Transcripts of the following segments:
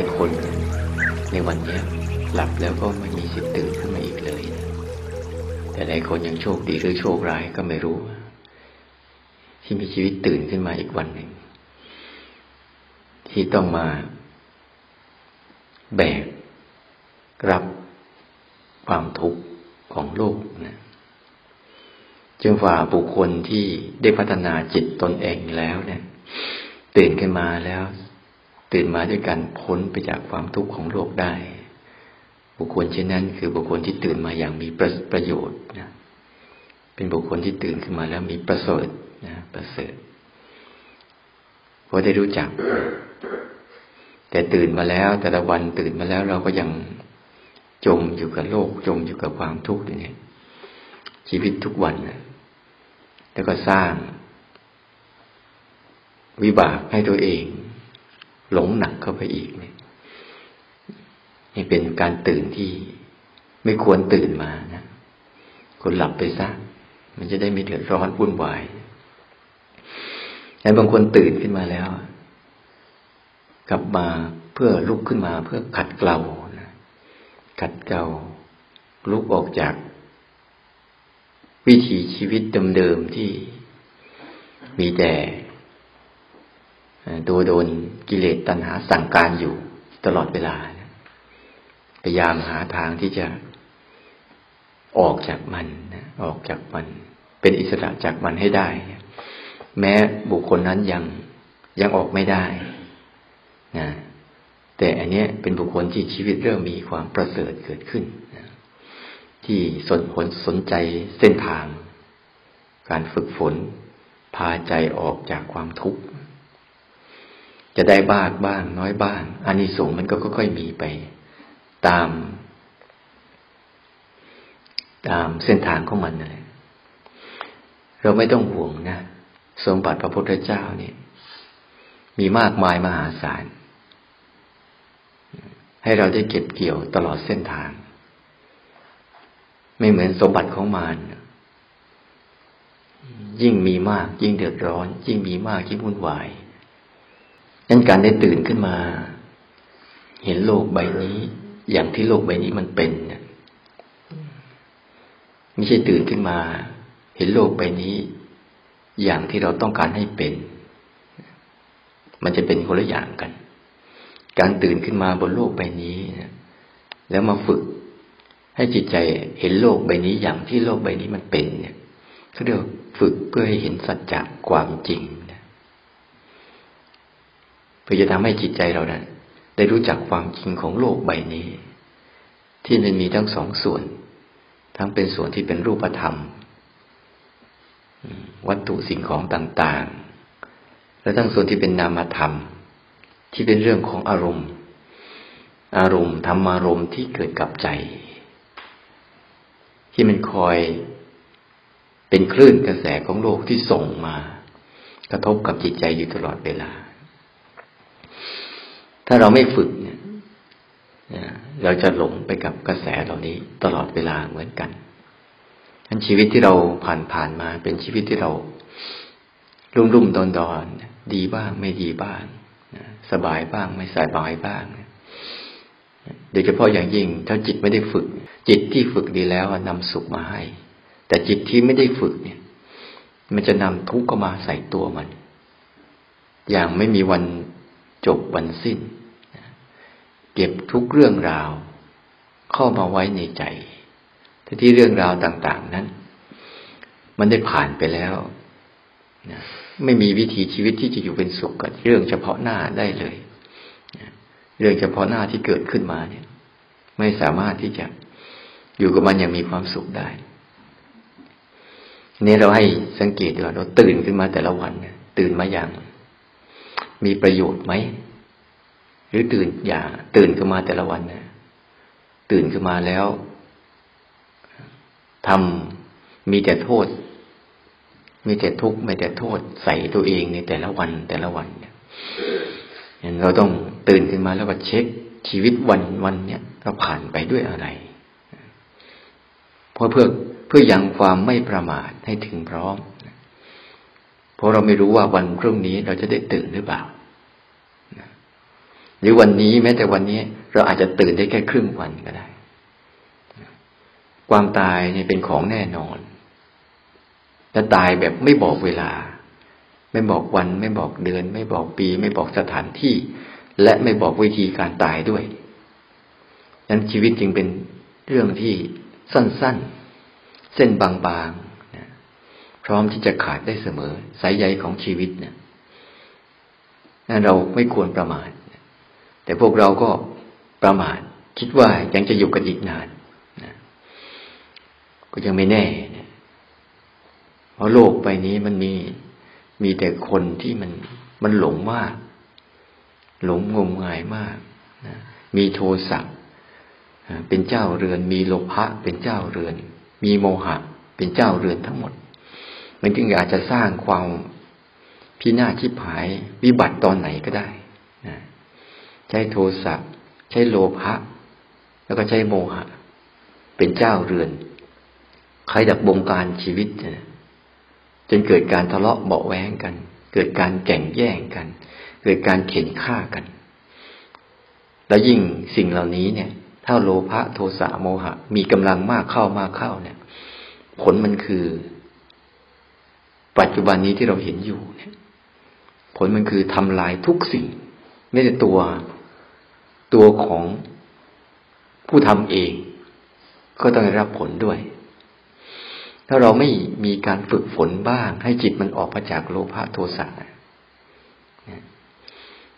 ายคน ในวันนี้หลับแล้วก็ไม่มีสิทธิ์ตื่นขึ้นมาอีกเลย แต่หลายคนยังโชคดีหรือโชคร้ายก็ไม่รู้ ที่มีชีวิตตื่นขึ้นมาอีกวันหนึ่ง ที่ต้องมา แบก รับความทุกข์ของโลกนะจึงฝ่าบุคคลที่ได้พัฒนาจิตตนเองแล้วเนี่ย ตื่นขึ้นมาแล้ว ตื่นมาด้วยการพ้นไปจากความทุกข์ของโลกได้ บุคคลเช่นนั้น คือบุคคลที่ตื่นมาอย่างมีประประโยชน์นะเป็นบุคคลที่ตื่นขึ้นมาแล้วมีประเสริฐนะประเสริฐเพราะได้รู้จัก แต่ตื่นมาแล้ว แต่ละวันตื่นมาแล้วเราก็ยังจมอยู่กับโลก จมอยู่กับความทุกข์อย่างนี้ชีวิตทุกวันนะแล้วก็สร้าง วิบากให้ตัวเอง หลงหนักเข้าไปอีกเนี่ยนี่เป็นการตื่นที่ไม่ควรตื่นมานะคนหลับไปซะมันจะได้ไม่เดือดร้อนวุ่นวายแต่บางคนตื่นขึ้นมาแล้ว กลับมาเพื่อลุกขึ้นมาเพื่อขัดเกลานะขัดเกลาลุกออกจาก วิถีชีวิตเดิมๆที่มีแต่ ตัวโดนกิเลสตัณหาสั่งการอยู่ตลอดเวลาพยายามหาทางที่จะออกจากมันออกจากมัน เป็นอิสระจากมันให้ได้ แม้บุคคลนั้นยังยังออกไม่ได้นะแต่อันนี้เป็นบุคคลที่ชีวิตเริ่มมีความประเสริฐเกิดขึ้นนะที่สนผลสนใจเส้นทาง การฝึกฝน พาใจออกจากความทุกข์ จะได้บ้างบ้างน้อยบ้างอานิสงส์มันก็ค่อยๆมีไปตาม ตามเส้นทางของมันนั่นแหละเราไม่ต้องห่วงนะ สมบัติพระพุทธเจ้าเนี่ย มีมากมายมหาศาล ให้เราได้เก็บเกี่ยวตลอดเส้นทาง ไม่เหมือนสมบัติของมารยิ่งมีมาก ยิ่งเดือดร้อน ยิ่งมีมากยิ่งวุ่นวาย นั้นการได้ตื่นขึ้นมา เห็นโลกใบนี้ อย่างที่โลกใบนี้มันเป็นเนี่ยไม่ใช่ตื่นขึ้นมา เห็นโลกใบนี้ อย่างที่เราต้องการให้เป็น มันจะเป็นคนละอย่างกัน การตื่นขึ้นมาบนโลกใบนี้แล้วมาฝึกให้จิตใจเห็นโลกใบนี้อย่างที่โลกใบนี้มันเป็นเนี่ยเขาเรียกฝึกเพื่อให้เห็นสัจจะความจริง พื่อจะทำให้จิตใจเรานั้นได้รู้จักความจริงของโลกใบนี้ ที่มันมีทั้งสองส่วน ทั้งเป็นส่วนที่เป็นรูปธรรม วัตถุสิ่งของต่างๆ และทั้งส่วนที่เป็นนามธรรม ที่เป็นเรื่องของอารมณ์ อารมณ์ธรรมารมณ์ที่เกิดกับใจ ที่มันคอยเป็นคลื่นกระแสของโลกที่ส่งมา กระทบกับจิตใจอยู่ตลอดเวลา ถ้าเราไม่ฝึกเนี่ยเราจะหลงไปกับกระแสเหล่านี้ตลอดเวลาเหมือนกันทั้นชีวิตที่เราผ่านผ่านมา เป็นชีวิตที่เรารุ่มรุ่มดอนดอนดีบ้างไม่ดีบ้างสบายบ้างไม่สบายบ้างโดยเฉพาะอย่างยิ่ง ถ้าจิตไม่ได้ฝึก จิตที่ฝึกดีแล้วนำสุขมาให้ แต่จิตที่ไม่ได้ฝึกเนี่ย มันจะนำทุกข์ก็มาใส่ตัวมัน อย่างไม่มีวันจบวันสิ้น เก็บทุกเรื่องราว เข้ามาไว้ในใจแต่ที่เรื่องราวต่าง ๆ นั้น มันได้ผ่านไปแล้วไม่มีวิถีชีวิตที่จะอยู่เป็นสุขกับเรื่องเฉพาะหน้าได้เลยเรื่องเฉพาะหน้าที่เกิดขึ้นมาเนี่ย ไม่สามารถที่จะอยู่กับมันอย่างมีความสุขได้นี่เราให้สังเกตว่าเราตื่นขึ้นมาแต่ละวันตื่นมาอย่าง มีประโยชน์ไหม หรือตื่นอย่า ตื่นขึ้นมาแต่ละวันนะตื่นขึ้นมาแล้วทำมีแต่โทษ มีแต่ทุกข์มีแต่โทษ ใส่ตัวเองในแต่ละวันแต่ละวันเนี่ยเราต้องตื่นขึ้นมาแล้วก็เช็คชีวิตวันวันเนี่ยเราผ่านไปด้วยอะไรเพราะเพื่อเพื่อยังความไม่ประมาทให้ถึงพร้อมเพราะเราไม่รู้ว่าวันพรุ่งนี้เราจะได้ตื่นหรือเปล่า หรือวันนี้แม้แต่วันนี้ เราอาจจะตื่นได้แค่ครึ่งวันก็ได้ ความตายเนี่ยเป็นของแน่นอนจะตายแบบไม่บอกเวลา ไม่บอกวัน ไม่บอกเดือน ไม่บอกปี ไม่บอกสถานที่ และไม่บอกวิธีการตายด้วยนั้นชีวิตจึงเป็นเรื่องที่สั้นๆ เส้นบางๆนะพร้อมที่จะขาดได้เสมอ สายใยของชีวิตเนะนั้นเราไม่ควรประมาท แต่พวกเราก็ประมาทคิดว่ายังจะอยู่กันอีกนานนะก็ยังไม่แน่นะเพราะโลกใบนี้มันมีมีแต่คนที่มันมันหลงมาก หลงงมงายมากนะมีโทสะเป็นเจ้าเรือน มีโลภะเป็นเจ้าเรือน มีโมหะ เป็นเจ้าเรือนทั้งหมด มันจึงอาจจะสร้างความพินาศชิบหายวิบัติตอนไหนก็ได้ ใช้โทสะใช้โลภะแล้วก็ใช้โมหะ เป็นเจ้าเรือน ใครดักบงการชีวิตนะจนเกิดการทะเลาะเบาแวงกัน เกิดการแข่งแย่งกัน เกิดการเข็นฆ่ากัน แล้วยิ่งสิ่งเหล่านี้เนี่ย ถ้าโลภะโทสะโมหะ มีกำลังมากเข้ามากเข้าเนี่ย ผลมันคือ ปัจจุบันนี้ที่เราเห็นอยู่เนี่ย ผลมันคือทำลายทุกสิ่ง ไม่แต่ตัว ตัวของผู้ทำเอง ก็ต้องได้รับผลด้วย ถ้าเราไม่มีการฝึกฝนบ้าง ให้จิตมันออกมาจากโลภะโทสะ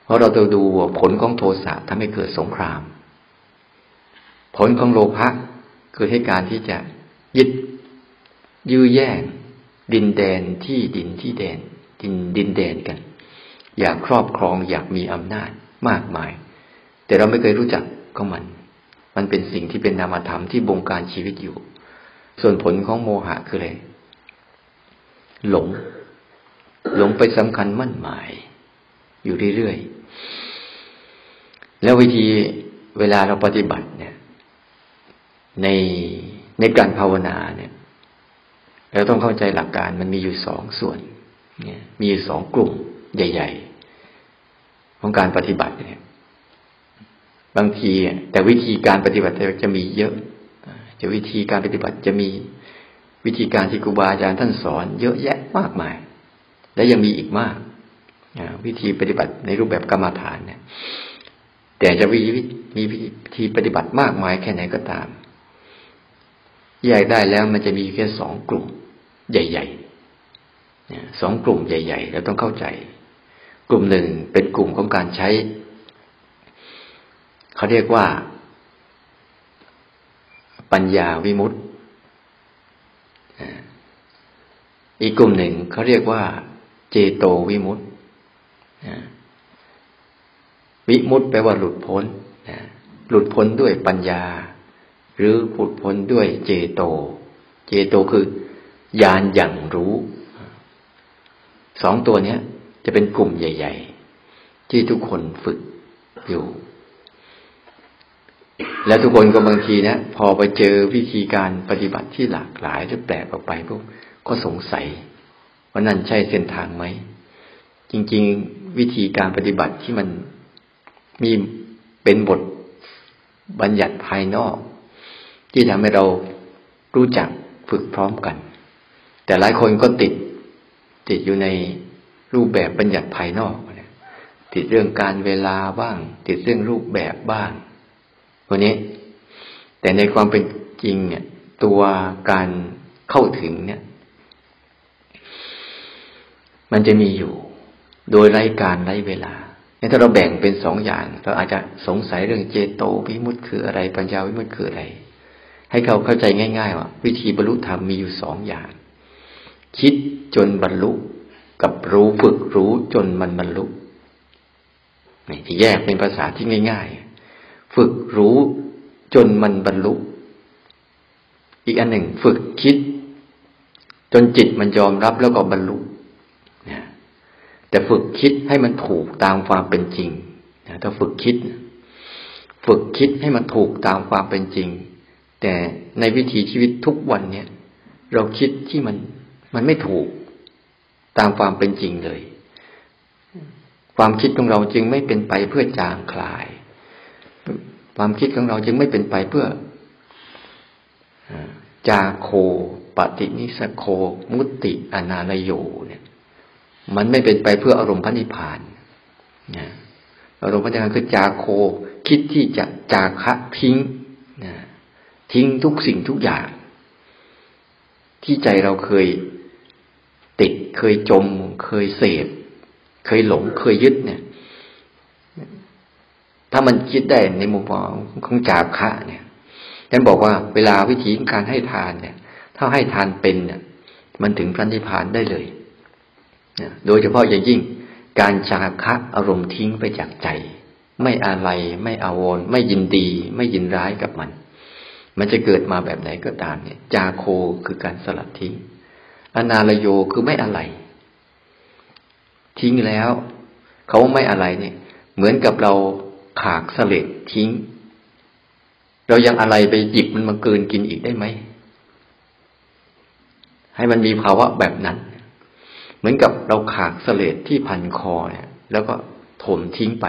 เพราะเราจะดูผลของโทสะทำให้เกิดสงคราม ผลของโลภะคือให้การที่จะยึดยื้อแย่ง ดินแดนที่ดินที่แดนดินดินแดนกัน อยากครอบครองอยากมีอำนาจมากมาย แต่เราไม่เคยรู้จักก็มัน มันเป็นสิ่งที่เป็นนามธรรมที่บงการชีวิตอยู่ ส่วนผลของโมหะคืออะไรหลง หลงไปสำคัญมั่นหมาย อยู่เรื่อยๆแล้ววิธีเวลาเราปฏิบัติเนี่ย ในในการภาวนาเนี่ยเราต้องเข้าใจหลักการมันมีอยู่สองส่วน เนี่ย มีอยู่สองกลุ่มใหญ่ ๆ ของการปฏิบัติเนี่ย บางที แต่วิธีการปฏิบัติจะมีเยอะ จะวิธีการปฏิบัติจะมีวิธีการที่ครูบาอาจารย์ท่านสอน เยอะแยะมากมาย และยังมีอีกมากวิธีปฏิบัติในรูปแบบกรรมฐานเนี่ย แต่จะมีมีวิธีปฏิบัติมากมายแค่ไหนก็ตามแยกได้แล้วมันจะมีแค่สองกลุ่ม ใหญ่ๆสองกลุ่มใหญ่ ๆ เราต้องเข้าใจ กลุ่มหนึ่งเป็นกลุ่มของการใช้ เขาเรียกว่า ปัญญาวิมุตติอีกกลุ่มหนึ่งเขาเรียกว่า เจโตวิมุตติวิมุตติแปลว่าหลุดพ้นหลุดพ้นด้วยปัญญา หรือผุดพ้นด้วยเจโต เจโตคือญาณอย่างรู้สองตัวเนี้ย จะเป็นกลุ่มใหญ่ ๆ ที่ทุกคนฝึกอยู่ แล้วทุกคนก็บางทีนะพอไปเจอวิธีการปฏิบัติที่หลากหลายหรือแปลกออกไปพวกก็สงสัยว่านั่นใช่เส้นทางไหม จริง ๆ วิธีการปฏิบัติที่มันมีเป็นบทบัญญัติภายนอก ที่ทำให้เรารู้จักฝึกพร้อมกัน แต่หลายคนก็ติด ติดอยู่ในรูปแบบบัญญัติภายนอก ติดเรื่องการเวลาบ้าง ติดเรื่องรูปแบบบ้าง วันนี้ แต่ในความเป็นจริงเนี่ย ตัวการเข้าถึงเนี่ย มันจะมีอยู่ โดยไร้การไร้เวลาถ้าเราแบ่งเป็นสองอย่าง เราอาจจะสงสัยเรื่องเจโตวิมุตต์คืออะไร ปัญญาวิมุตต์คืออะไร ให้เขาเข้าใจง่าย ๆ ว่า วิธีบรรลุธรรมมีอยู่สองอย่าง คิดจนบรรลุกับรู้ฝึกรู้จนมันบรรลุนี่ที่แยกเป็นภาษาที่ง่าย ๆ ฝึกรู้จนมันบรรลุ อีกอันหนึ่ง ฝึกคิด จนจิตมันยอมรับแล้วก็บรรลุนะแต่ฝึกคิดให้มันถูกตามความเป็นจริงนะถ้าฝึกคิด ฝึกคิดให้มันถูกตามความเป็นจริง แต่ในวิถีชีวิตทุกวันเนี่ย เราคิดที่มันมันไม่ถูกตามความเป็นจริงเลย ความคิดของเราจึงไม่เป็นไปเพื่อจางคลาย ความคิดของเราจึงไม่เป็นไปเพื่อจาโคปฏินิสโค มุติอนาลโยเนี่ย มันไม่เป็นไปเพื่ออารมณ์พระนิพพานนะอารมณ์พระนิพพานคือจาโค คิดที่จะจาคะทิ้งนะทิ้งทุกสิ่งทุกอย่าง ที่ใจเราเคยติดเคยจม เคยเสพ เคยหลงเคยยึดเนี่ย ถ้ามันคิดได้ในมุมมองของจาคะเนี่ยฉันบอกว่าเวลาวิธีการให้ทานเนี่ย ถ้าให้ทานเป็นเนี่ย มันถึงพระนิพพานได้เลยโดยเฉพาะอย่างยิ่ง การจาคะอารมณ์ทิ้งไปจากใจ ไม่อะไรไม่อาวรไม่ยินดี ไม่ยินร้ายกับมัน มันจะเกิดมาแบบไหนก็ตามเนี่ย จาโคคือการสลัดทิ้ง อนาลโยคือไม่อะไร ทิ้งแล้ว เขาไม่อะไรเนี่ย เหมือนกับเรา ขากเสลดทิ้ง เรายังอะไรไปหยิบมันมาเกินกินอีกได้ไหม ให้มันมีภาวะแบบนั้น เหมือนกับเราขากเสลดที่พันคอเนี่ย แล้วก็ถมทิ้งไป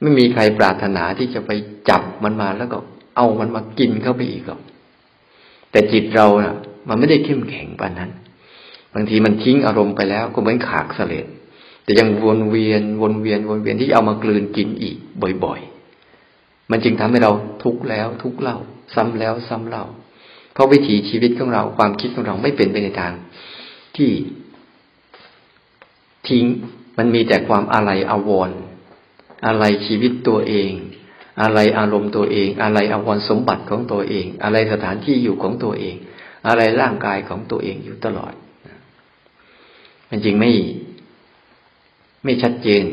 ไม่มีใครปรารถนาที่จะไปจับมันมาแล้วก็เอามันมากินเข้าไปอีกหรอกแต่จิตเราเนะ่ะ มันไม่ได้เข้มแข็งปานนั้น บางทีมันทิ้งอารมณ์ไปแล้วก็เหมือนขากเสลด แต่ยังวนเวียนวนเวียนวนเวียนที่เอามากลืนกินอีกบ่อย ๆ มันจึงทำให้เราทุกข์แล้วทุกข์เล่า ซ้ำแล้วซ้ำเล่า เพราะวิถีชีวิตของเราความคิดของเราไม่เป็นไปในทาง ที่ทิ้งมันมีแต่ความอะไรอาวรณ์อะไรชีวิตตัวเอง อะไรอารมณ์ตัวเอง อะไรอาวรณ์สมบัติของตัวเอง อะไรสถานที่อยู่ของตัวเอง อะไรร่างกายของตัวเองอยู่ตลอด มันจริงไม่ ไม่ชัดเจน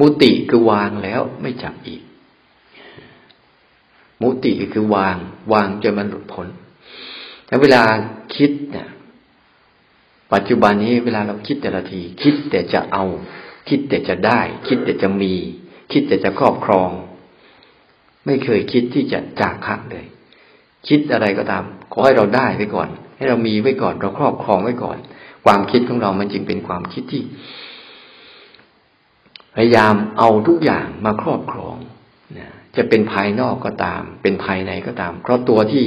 มุติคือวางแล้วไม่จับอีก มุติคือวาง วางจนมันหลุดพ้นแต่เวลาคิดเนี่ยปัจจุบันนี้เวลาเราคิดแต่ละที คิดแต่จะเอา คิดแต่จะได้ คิดแต่จะมี คิดแต่จะครอบครอง ไม่เคยคิดที่จะจากคักเลย คิดอะไรก็ตาม ขอให้เราได้ไว้ก่อน ให้เรามีไว้ก่อน เราครอบครองไว้ก่อน ความคิดของเรามันจึงเป็นความคิดที่ พยายามเอาทุกอย่างมาครอบครองนะจะเป็นภายนอกก็ตาม เป็นภายในก็ตาม เพราะตัวที่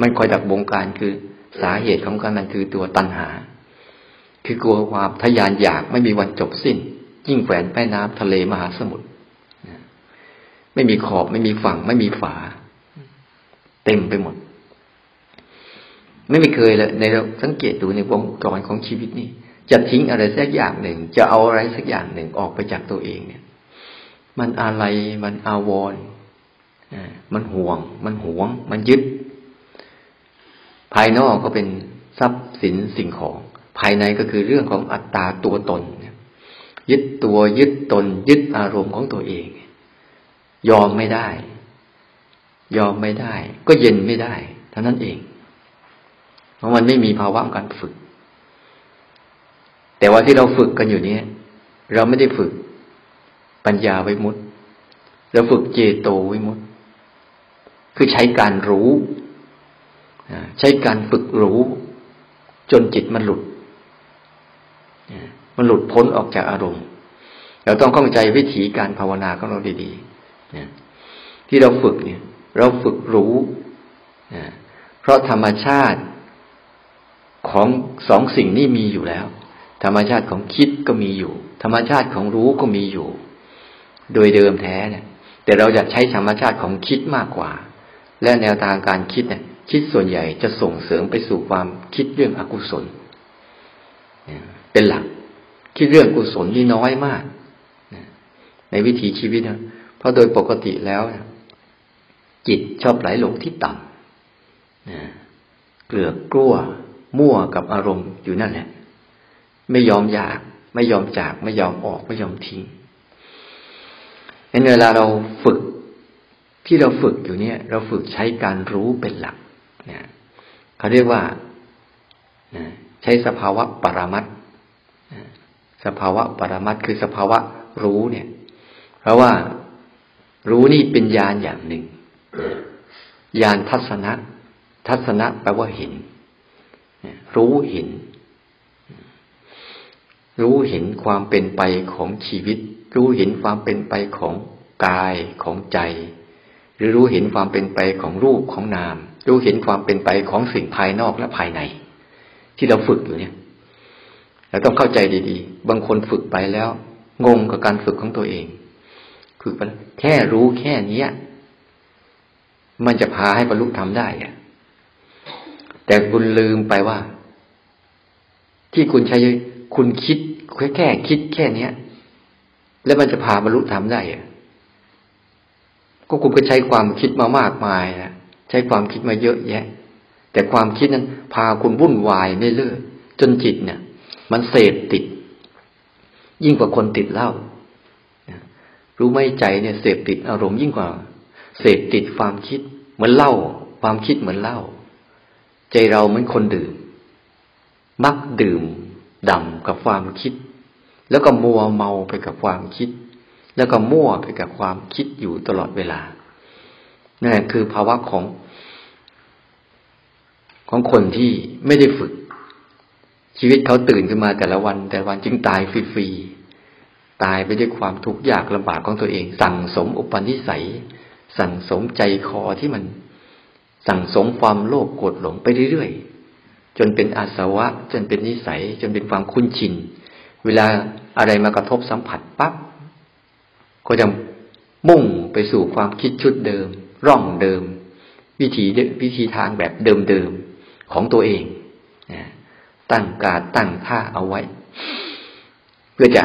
มันคอยดักบงการคือสาเหตุของการนั้นคือตัวตัณหา คือกลัวความทยานอยากไม่มีวันจบสิ้น ยิ่งแฝนแม่น้ำทะเลมหาสมุทรไม่มีขอบไม่มีฝั่ง ไม่มีฝา เต็มไปหมด ไม่มีเคยเลยในเราสังเกตดูในวงจรของชีวิตนี่จะทิ้งอะไรสักอย่างหนึ่ง จะเอาอะไรสักอย่างหนึ่งออกไปจากตัวเองเนี่ย มันอะไรมันอาวรมันห่วง มันหวง มันยึด ภายนอกก็เป็นทรัพย์สินสิ่งของ ภายในก็คือเรื่องของอัตตาตัวตนยึดตัวยึดตน ยึดอารมณ์ของตัวเอง ยอมไม่ได้ ยอมไม่ได้ ก็เย็นไม่ได้เท่านั้นเอง ราะมันไม่มีภาวะการฝึก แต่ว่าที่เราฝึกกันอยู่นี้เราไม่ได้ฝึกปัญญาไว้มุดเราฝึกเจโตไว้มุดคือใช้การรู้ใช้การฝึกรู้ จนจิตมันหลุดมันหลุดพ้นออกจากอารมณ์ เราต้องเข้าใจวิธีการภาวนาของเราดีๆที่เราฝึกเนี่ย เราฝึกรู้เพราะธรรมชาติ ของสองสิ่งนี้มีอยู่แล้ว ธรรมชาติของคิดก็มีอยู่ ธรรมชาติของรู้ก็มีอยู่ โดยเดิมแท้เนี่ย แต่เราจะใช้ธรรมชาติของคิดมากกว่า และแนวทางการคิดเนี่ย คิดส่วนใหญ่จะส่งเสริมไปสู่ความคิดเรื่องอกุศลเป็นหลัก คิดเรื่องกุศลนี่น้อยมากในวิถีชีวิตนะเพราะโดยปกติแล้วจิตชอบไหลหลงที่ต่ำเกลือกกลัว มั่วกับอารมณ์อยู่นั่นแหละ ไม่ยอมอยาก ไม่ยอมจาก ไม่ยอมออก ไม่ยอมทิ้งในเวลาเราฝึกที่เราฝึกอยู่เนี่ย เราฝึกใช้การรู้เป็นหลักเนี่ยเขาเรียกว่าใช้สภาวะปรามัตสภาวะปรามัตคือสภาวะรู้เนี่ย เพราะว่ารู้นี่เป็นญาณอย่างหนึ่งญาณทัศนะ ทัศนะแปลว่าเห็น รู้เห็น รู้เห็นความเป็นไปของชีวิต รู้เห็นความเป็นไปของกายของใจ หรือรู้เห็นความเป็นไปของรูปของนาม รู้เห็นความเป็นไปของสิ่งภายนอกและภายใน ที่เราฝึกอยู่เนี่ยเราต้องเข้าใจดีๆ บางคนฝึกไปแล้ว งงกับการฝึกของตัวเองฝึกไปแค่รู้แค่เนี้ย มันจะพาให้บรรลุธรรมได้อะ แต่คุณลืมไปว่า ที่คุณใช้คุณคิดแค่แค่คิดแค่เนี้ย แล้วมันจะพาบรรลุธรรมได้ก็คุณก็ใช้ความคิดมามากมายนะใช้ความคิดมาเยอะแยะ แต่ความคิดนั้น พาคุณวุ่นวายไม่เลิกจนจิตเนี่ย มันเสพติด ยิ่งกว่าคนติดเหล้ารู้ไหมใจเนี่ยเสพติดอารมณ์ยิ่งกว่า เสพติดความคิดเหมือนเหล้าความคิดเหมือนเหล้า ใจเราเหมือนคนดื่ม มักดื่มดำกับความคิด แล้วก็มัวเมาไปกับความคิด แล้วก็มั่วไปกับความคิดอยู่ตลอดเวลานั่นคือภาวะของ ของคนที่ไม่ได้ฝึก ชีวิตเขาตื่นขึ้นมาแต่ละวัน แต่วันจึงตายฟรีๆตายไปด้วยความทุกข์ยากลำบากของตัวเอง สั่งสมอุปนิสัย สั่งสมใจคอที่มัน สั่งสมความโลภโกรธหลงไปเรื่อยๆ จนเป็นอาสวะ จนเป็นนิสัย จนเป็นความคุ้นชิน เวลาอะไรมากระทบสัมผัสปั๊บก็จะมุ่งไปสู่ความคิดชุดเดิม ร่องเดิม วิธีวิธีทางแบบเดิมๆของตัวเองตั้งการตั้งท่าเอาไว้ เพื่อจะ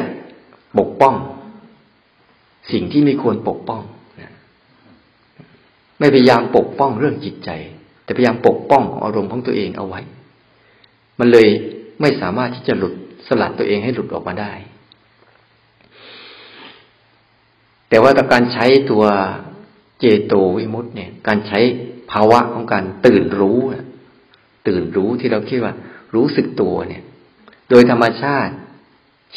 ปกป้อง สิ่งที่ไม่ควรปกป้อง ไม่พยายามปกป้องเรื่องจิตใจ แต่พยายามปกป้องอารมณ์ของตัวเองเอาไว้ มันเลยไม่สามารถที่จะหลุดสลัดตัวเองให้หลุดออกมาได้ แต่ว่าการใช้ตัวเจโตวิมุตต์เนี่ย การใช้ภาวะของการตื่นรู้ตื่นรู้ที่เราคิดว่า รู้สึกตัวเนี่ย โดยธรรมชาติ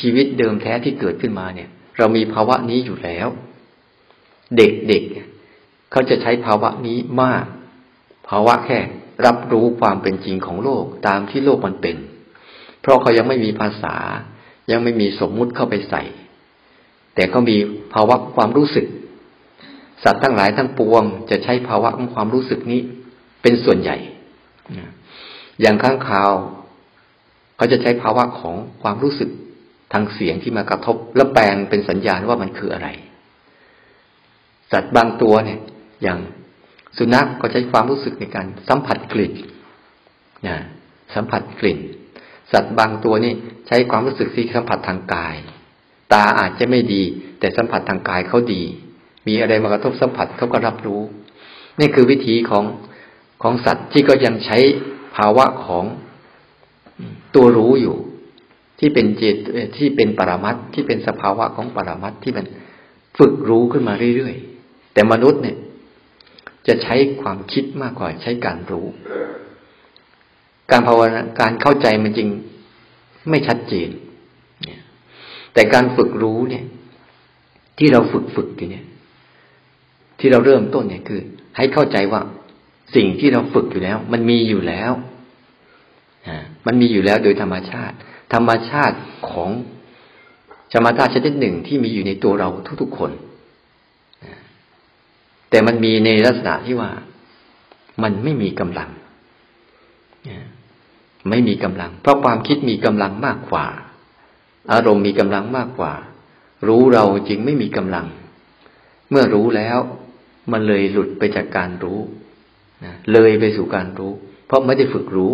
ชีวิตเดิมแท้ที่เกิดขึ้นมาเนี่ย เรามีภาวะนี้อยู่แล้ว เด็กๆ เขาจะใช้ภาวะนี้มาก ภาวะแค่รับรู้ความเป็นจริงของโลกตามที่โลกมันเป็น เพราะเขายังไม่มีภาษา ยังไม่มีสมมุติเข้าไปใส่ แต่เขามีภาวะความรู้สึก สัตว์ทั้งหลายทั้งปวง จะใช้ภาวะของความรู้สึกนี้ เป็นส่วนใหญ่ อย่างข้างข่าว เขาจะใช้ภาวะของความรู้สึกทางเสียงที่มากระทบ แล้วแปลงเป็นสัญญาณว่ามันคืออะไร สัตว์บางตัวเนี่ย อย่างสุนัขกก็ใช้ความรู้สึกในการสัมผัสกลิ่นนะสัมผัสกลิ่น สัตว์บางตัวนี่ใช้ความรู้สึกที่สัมผัสทางกาย ตาอาจจะไม่ดี แต่สัมผัสทางกายเขาดี มีอะไรมากระทบสัมผัสเขาก็รับรู้ นี่คือวิธีของของสัตว์ที่ก็ยังใช้ภาวะของตัวรู้อยู่ ที่เป็นเจตที่เป็นปรมัตที่เป็นสภาวะของปรมัตที่มันฝึกรู้ขึ้นมาเรื่อยๆ แต่มนุษย์เนี่ย จะใช้ความคิดมากกว่าใช้การรู้ การภาวนาการเข้าใจมันจริงไม่ชัดเจนแต่การฝึกรู้เนี่ย ที่เราฝึกฝึกอยู่เนี่ย ที่เราเริ่มต้นเนี่ยคือ ให้เข้าใจว่าสิ่งที่เราฝึกอยู่แล้ว มันมีอยู่แล้วมันมีอยู่แล้วโดยธรรมชาติ ธรรมชาติของธรรมชาติชนิดหนึ่งที่มีอยู่ในตัวเราทุกๆคน แต่มันมีในลักษณะที่ว่า มันไม่มีกำลังไม่มีกำลัง เพราะความคิดมีกำลังมากกว่า อารมณ์มีกำลังมากกว่า รู้เราจึงไม่มีกำลัง เมื่อรู้แล้ว มันเลยหลุดไปจากการรู้เลยไปสู่การรู้ เพราะไม่ได้ฝึกรู้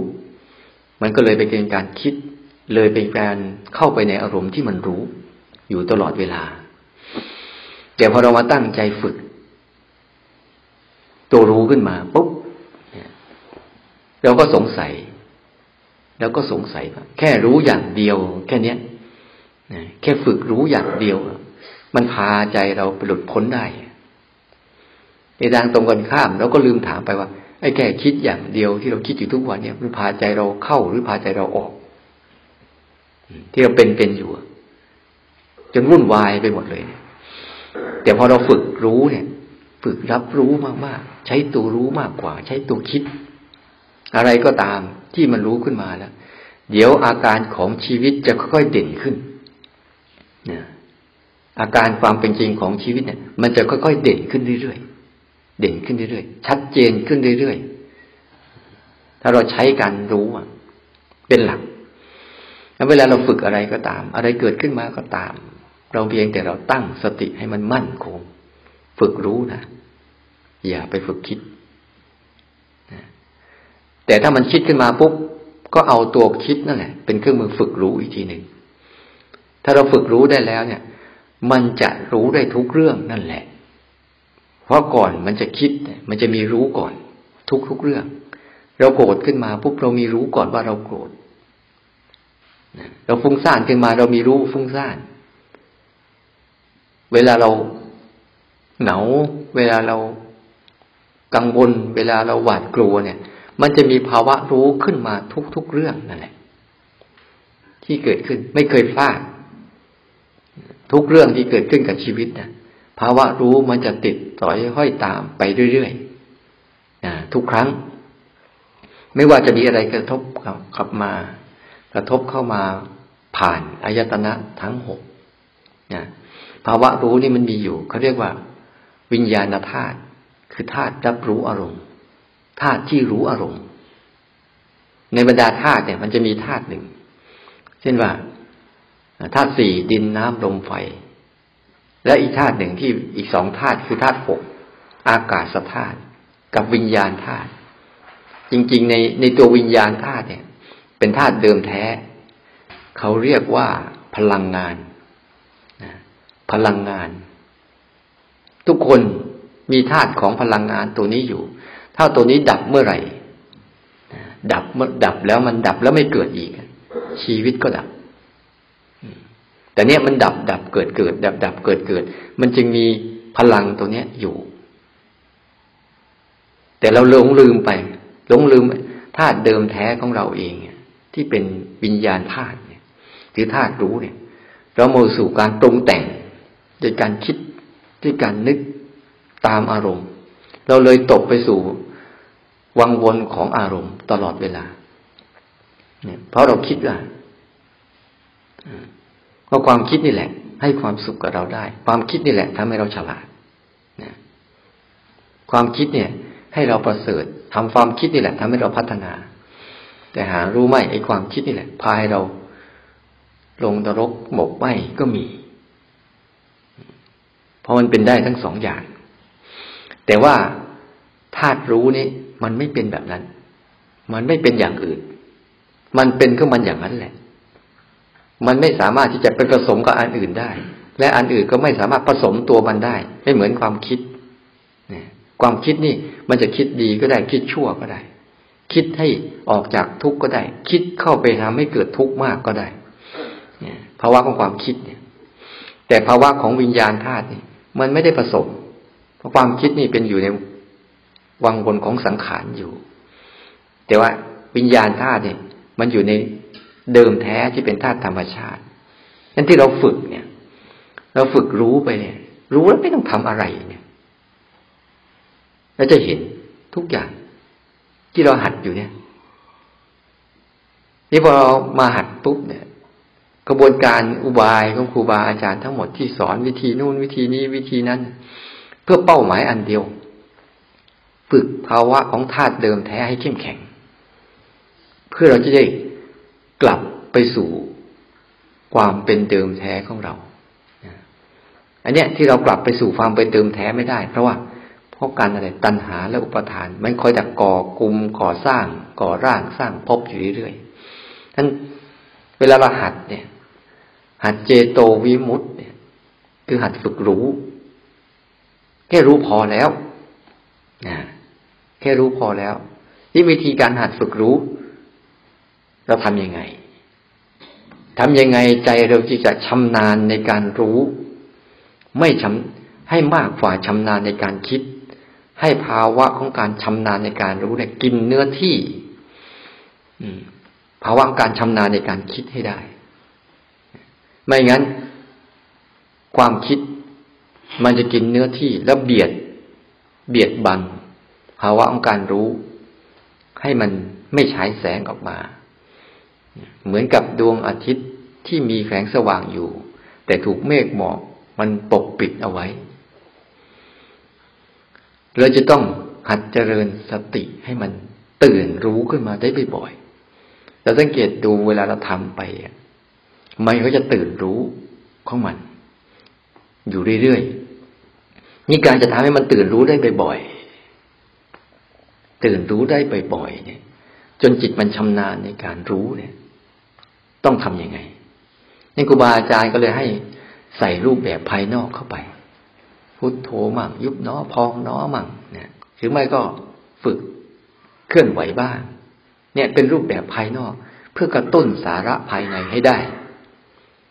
มันก็เลยไปเป็นการคิด เลยเป็นการเข้าไปในอารมณ์ที่มันรู้ อยู่ตลอดเวลาแต่พอเรามาตั้งใจฝึก ตัวรู้ขึ้นมาปุ๊บเราก็สงสัยเราก็สงสัยว่าแค่รู้อย่างเดียว แค่เนี้ยแค่ฝึกรู้อย่างเดียว มันพาใจเราไปหลุดพ้นได้ในทางตรงกันข้ามเราก็ลืมถามไปว่าไอ้แค่คิดอย่างเดียวที่เราคิดอยู่ทุกวันเนี่ยมันพาใจเราเข้าหรือพาใจเราออก ที่เราเป็นเป็นอยู่จนวุ่นวายไปหมดเลย แต่พอเราฝึกรู้เนี่ย ฝึกรับรู้มากๆ ใช้ตัวรู้มากกว่า ใช้ตัวคิด อะไรก็ตามที่มันรู้ขึ้นมาแล้ว เดี๋ยวอาการของชีวิตจะค่อยๆเด่นขึ้นนะอาการความเป็นจริงของชีวิตเนี่ย มันจะค่อยๆเด่นขึ้นเรื่อยๆ เด่นขึ้นเรื่อยๆ ชัดเจนขึ้นเรื่อยๆ ถ้าเราใช้การรู้เป็นหลัก แล้วเวลาเราฝึกอะไรก็ตาม อะไรเกิดขึ้นมาก็ตาม เราเพียงแต่เราตั้งสติให้มันมั่นคง ฝึกรู้นะอย่าไปฝึกคิดแต่ถ้ามันคิดขึ้นมาปุ๊บก็เอาตัวคิดนั่นแหละเป็นเครื่องมือฝึกรู้อีกทีหนึ่งถ้าเราฝึกรู้ได้แล้วเนี่ย มันจะรู้ได้ทุกเรื่องนั่นแหละ เพราะก่อนมันจะคิดมันจะมีรู้ก่อน ทุกทุกเรื่อง เราโกรธขึ้นมาปุ๊บเรามีรู้ก่อนว่าเราโกรธเราฟุ้งซ่านขึ้นมา เรามีรู้ฟุ้งซ่าน เวลาเรา เหงา เวลาเรากังวล เวลาเราหวาดกลัวเนี่ย มันจะมีภาวะรู้ขึ้นมาทุกๆเรื่องนั่นแหละที่เกิดขึ้นไม่เคยพลาด ทุกเรื่องที่เกิดขึ้นกับชีวิตนะภาวะรู้มันจะติดต่อยห้อยตามไปเรื่อยๆทุกครั้ง ไม่ว่าจะมีอะไรกระทบกลับมา กระทบเข้ามาผ่านอายตนะทั้งหกนะภาวะรู้นี่มันมีอยู่เขาเรียกว่า วิญญาณธาตุคือธาตุรับรู้อารมณ์ธาตุที่รู้อารมณ์ ในบรรดาธาตุเนี่ย มันจะมีธาตุหนึ่ง เช่นว่าธาตุสี่ดินน้ำลมไฟ และอีกธาตุหนึ่งที่อีกสองธาตุคือธาตุหกอากาศธาตุกับวิญญาณธาตุจริงๆ ในในตัววิญญาณธาตุเนี่ย เป็นธาตุเดิมแท้ เขาเรียกว่าพลังงานพลังงาน ทุกคนมีธาตุของพลังงานตัวนี้อยู่ ถ้าตัวนี้ดับเมื่อไหร่ ดับเมื่อดับแล้วมันดับแล้วไม่เกิดอีก ชีวิตก็ดับ แต่เนี้ยมันดับดับเกิดเกิด ดับดับเกิดเกิด มันจึงมีพลังตัวเนี้ยอยู่ แต่เราหลงลืมไปหลงลืมธาตุเดิมแท้ของเราเองที่เป็นวิญญาณธาตุหรือธาตุรู้เนี่ย เราโมสู่การปรุงแต่งโดยการคิด ด้วยการนึกตามอารมณ์ เราเลยตกไปสู่วังวนของอารมณ์ตลอดเวลา เนี่ยเพราะเราคิดว่าเพราะความคิดนี่แหละ ให้ความสุขกับเราได้ ความคิดนี่แหละทำให้เราฉลาดนะความคิดเนี่ย ให้เราประเสริฐทำความคิดนี่แหละทำให้เราพัฒนา แต่หารู้ไหมไอ้ความคิดนี่แหละ พาให้เราลงนรกหมกไหมก็มี ราะมันเป็นได้ทั้งสองอย่าง แต่ว่าธาตุรู้นี่มันไม่เป็นแบบนั้น มันไม่เป็นอย่างอื่น มันเป็นก็มันอย่างนั้นแหละ มันไม่สามารถที่จะไปผสมกับอันอื่นได้ และอันอื่นก็ไม่สามารถผสมตัวมันได้ ไม่เหมือนความคิดนความคิดนี่มันจะคิดดีก็ได้คิดชั่วก็ได้ คิดให้ออกจากทุกข์ก็ได้ คิดเข้าไปทำให้เกิดทุกข์มากก็ได้เนี่ยภาวะของความคิดเนี่ย แต่ภาวะของวิญญาณธาตุนี่ มันไม่ได้ผสมเพราะความคิดนี่เป็นอยู่ในวังบนของสังขารอยู่ แต่ว่าวิญญาณธาตุเนี่ย มันอยู่ในเดิมแท้ที่เป็นธาตุธรรมชาตินั่นที่เราฝึกเนี่ย เราฝึกรู้ไปเนี่ย รู้แล้วไม่ต้องทำอะไรเนี่ยเราจะเห็นทุกอย่างที่เราหัดอยู่เนี่ยนี่พอเรามาหัดปุ๊บเนี่ย กระบวนการอุบายของครูบาอาจารย์ทั้งหมดที่สอนวิธีนู่นวิธีนี้วิธีนั้น เพื่อเป้าหมายอันเดียว ฝึกภาวะของธาตุเดิมแท้ให้เข้มแข็ง เพื่อเราจะได้กลับไปสู่ความเป็นเดิมแท้ของเรา อันเนี้ยที่เรากลับไปสู่ความเป็นเดิมแท้ไม่ได้ เพราะว่าเพราะการอะไรตัณหาและอุปทาน มันคอยแต่ก่อกลุ่มก่อสร้าง ก่อร่างสร้างพบอยู่เรื่อยๆท่านเวลาเราหัดเนี่ย หัดเจโตวิมุตต์เนี่ย คือหัดฝึกรู้ แค่รู้พอแล้วนะแค่รู้พอแล้ว นี่วิธีการหัดฝึกรู้ เราทำยังไงทำยังไงใจเราที่จะชำนาญในการรู้ ไม่ชำให้มากกว่าชำนาญในการคิด ให้ภาวะของการชำนาญในการรู้เนี่ยกินเนื้อที่ภาวะการชำนาญในการคิดให้ได้ ไม่งั้น ความคิดมันจะกินเนื้อที่แล้วเบียด เบียดบังภาวะของการรู้ ให้มันไม่ฉายแสงออกมา เหมือนกับดวงอาทิตย์ที่มีแสงสว่างอยู่ แต่ถูกเมฆหมอกมันปกปิดเอาไว้ เราจะต้องหัดเจริญสติให้มันตื่นรู้ขึ้นมาได้บ่อยๆเราสังเกตดูเวลาเราทำไป มันก็จะตื่นรู้ของมัน อยู่เรื่อยๆนี่การจะทำให้มันตื่นรู้ได้บ่อยๆตื่นรู้ได้บ่อยๆเนี่ย จนจิตมันชำนาญในการรู้เนี่ย ต้องทำยังไงนี่ครูบาอาจารย์ก็เลยให้ใส่รูปแบบภายนอกเข้าไป พุทโธมั่งยุบเน้อพองเน้อมั่งเนี่ยหรือไม่ก็ฝึกเคลื่อนไหวบ้าง เนี่ยเป็นรูปแบบภายนอก เพื่อกระตุ้นสาระภายในให้ได้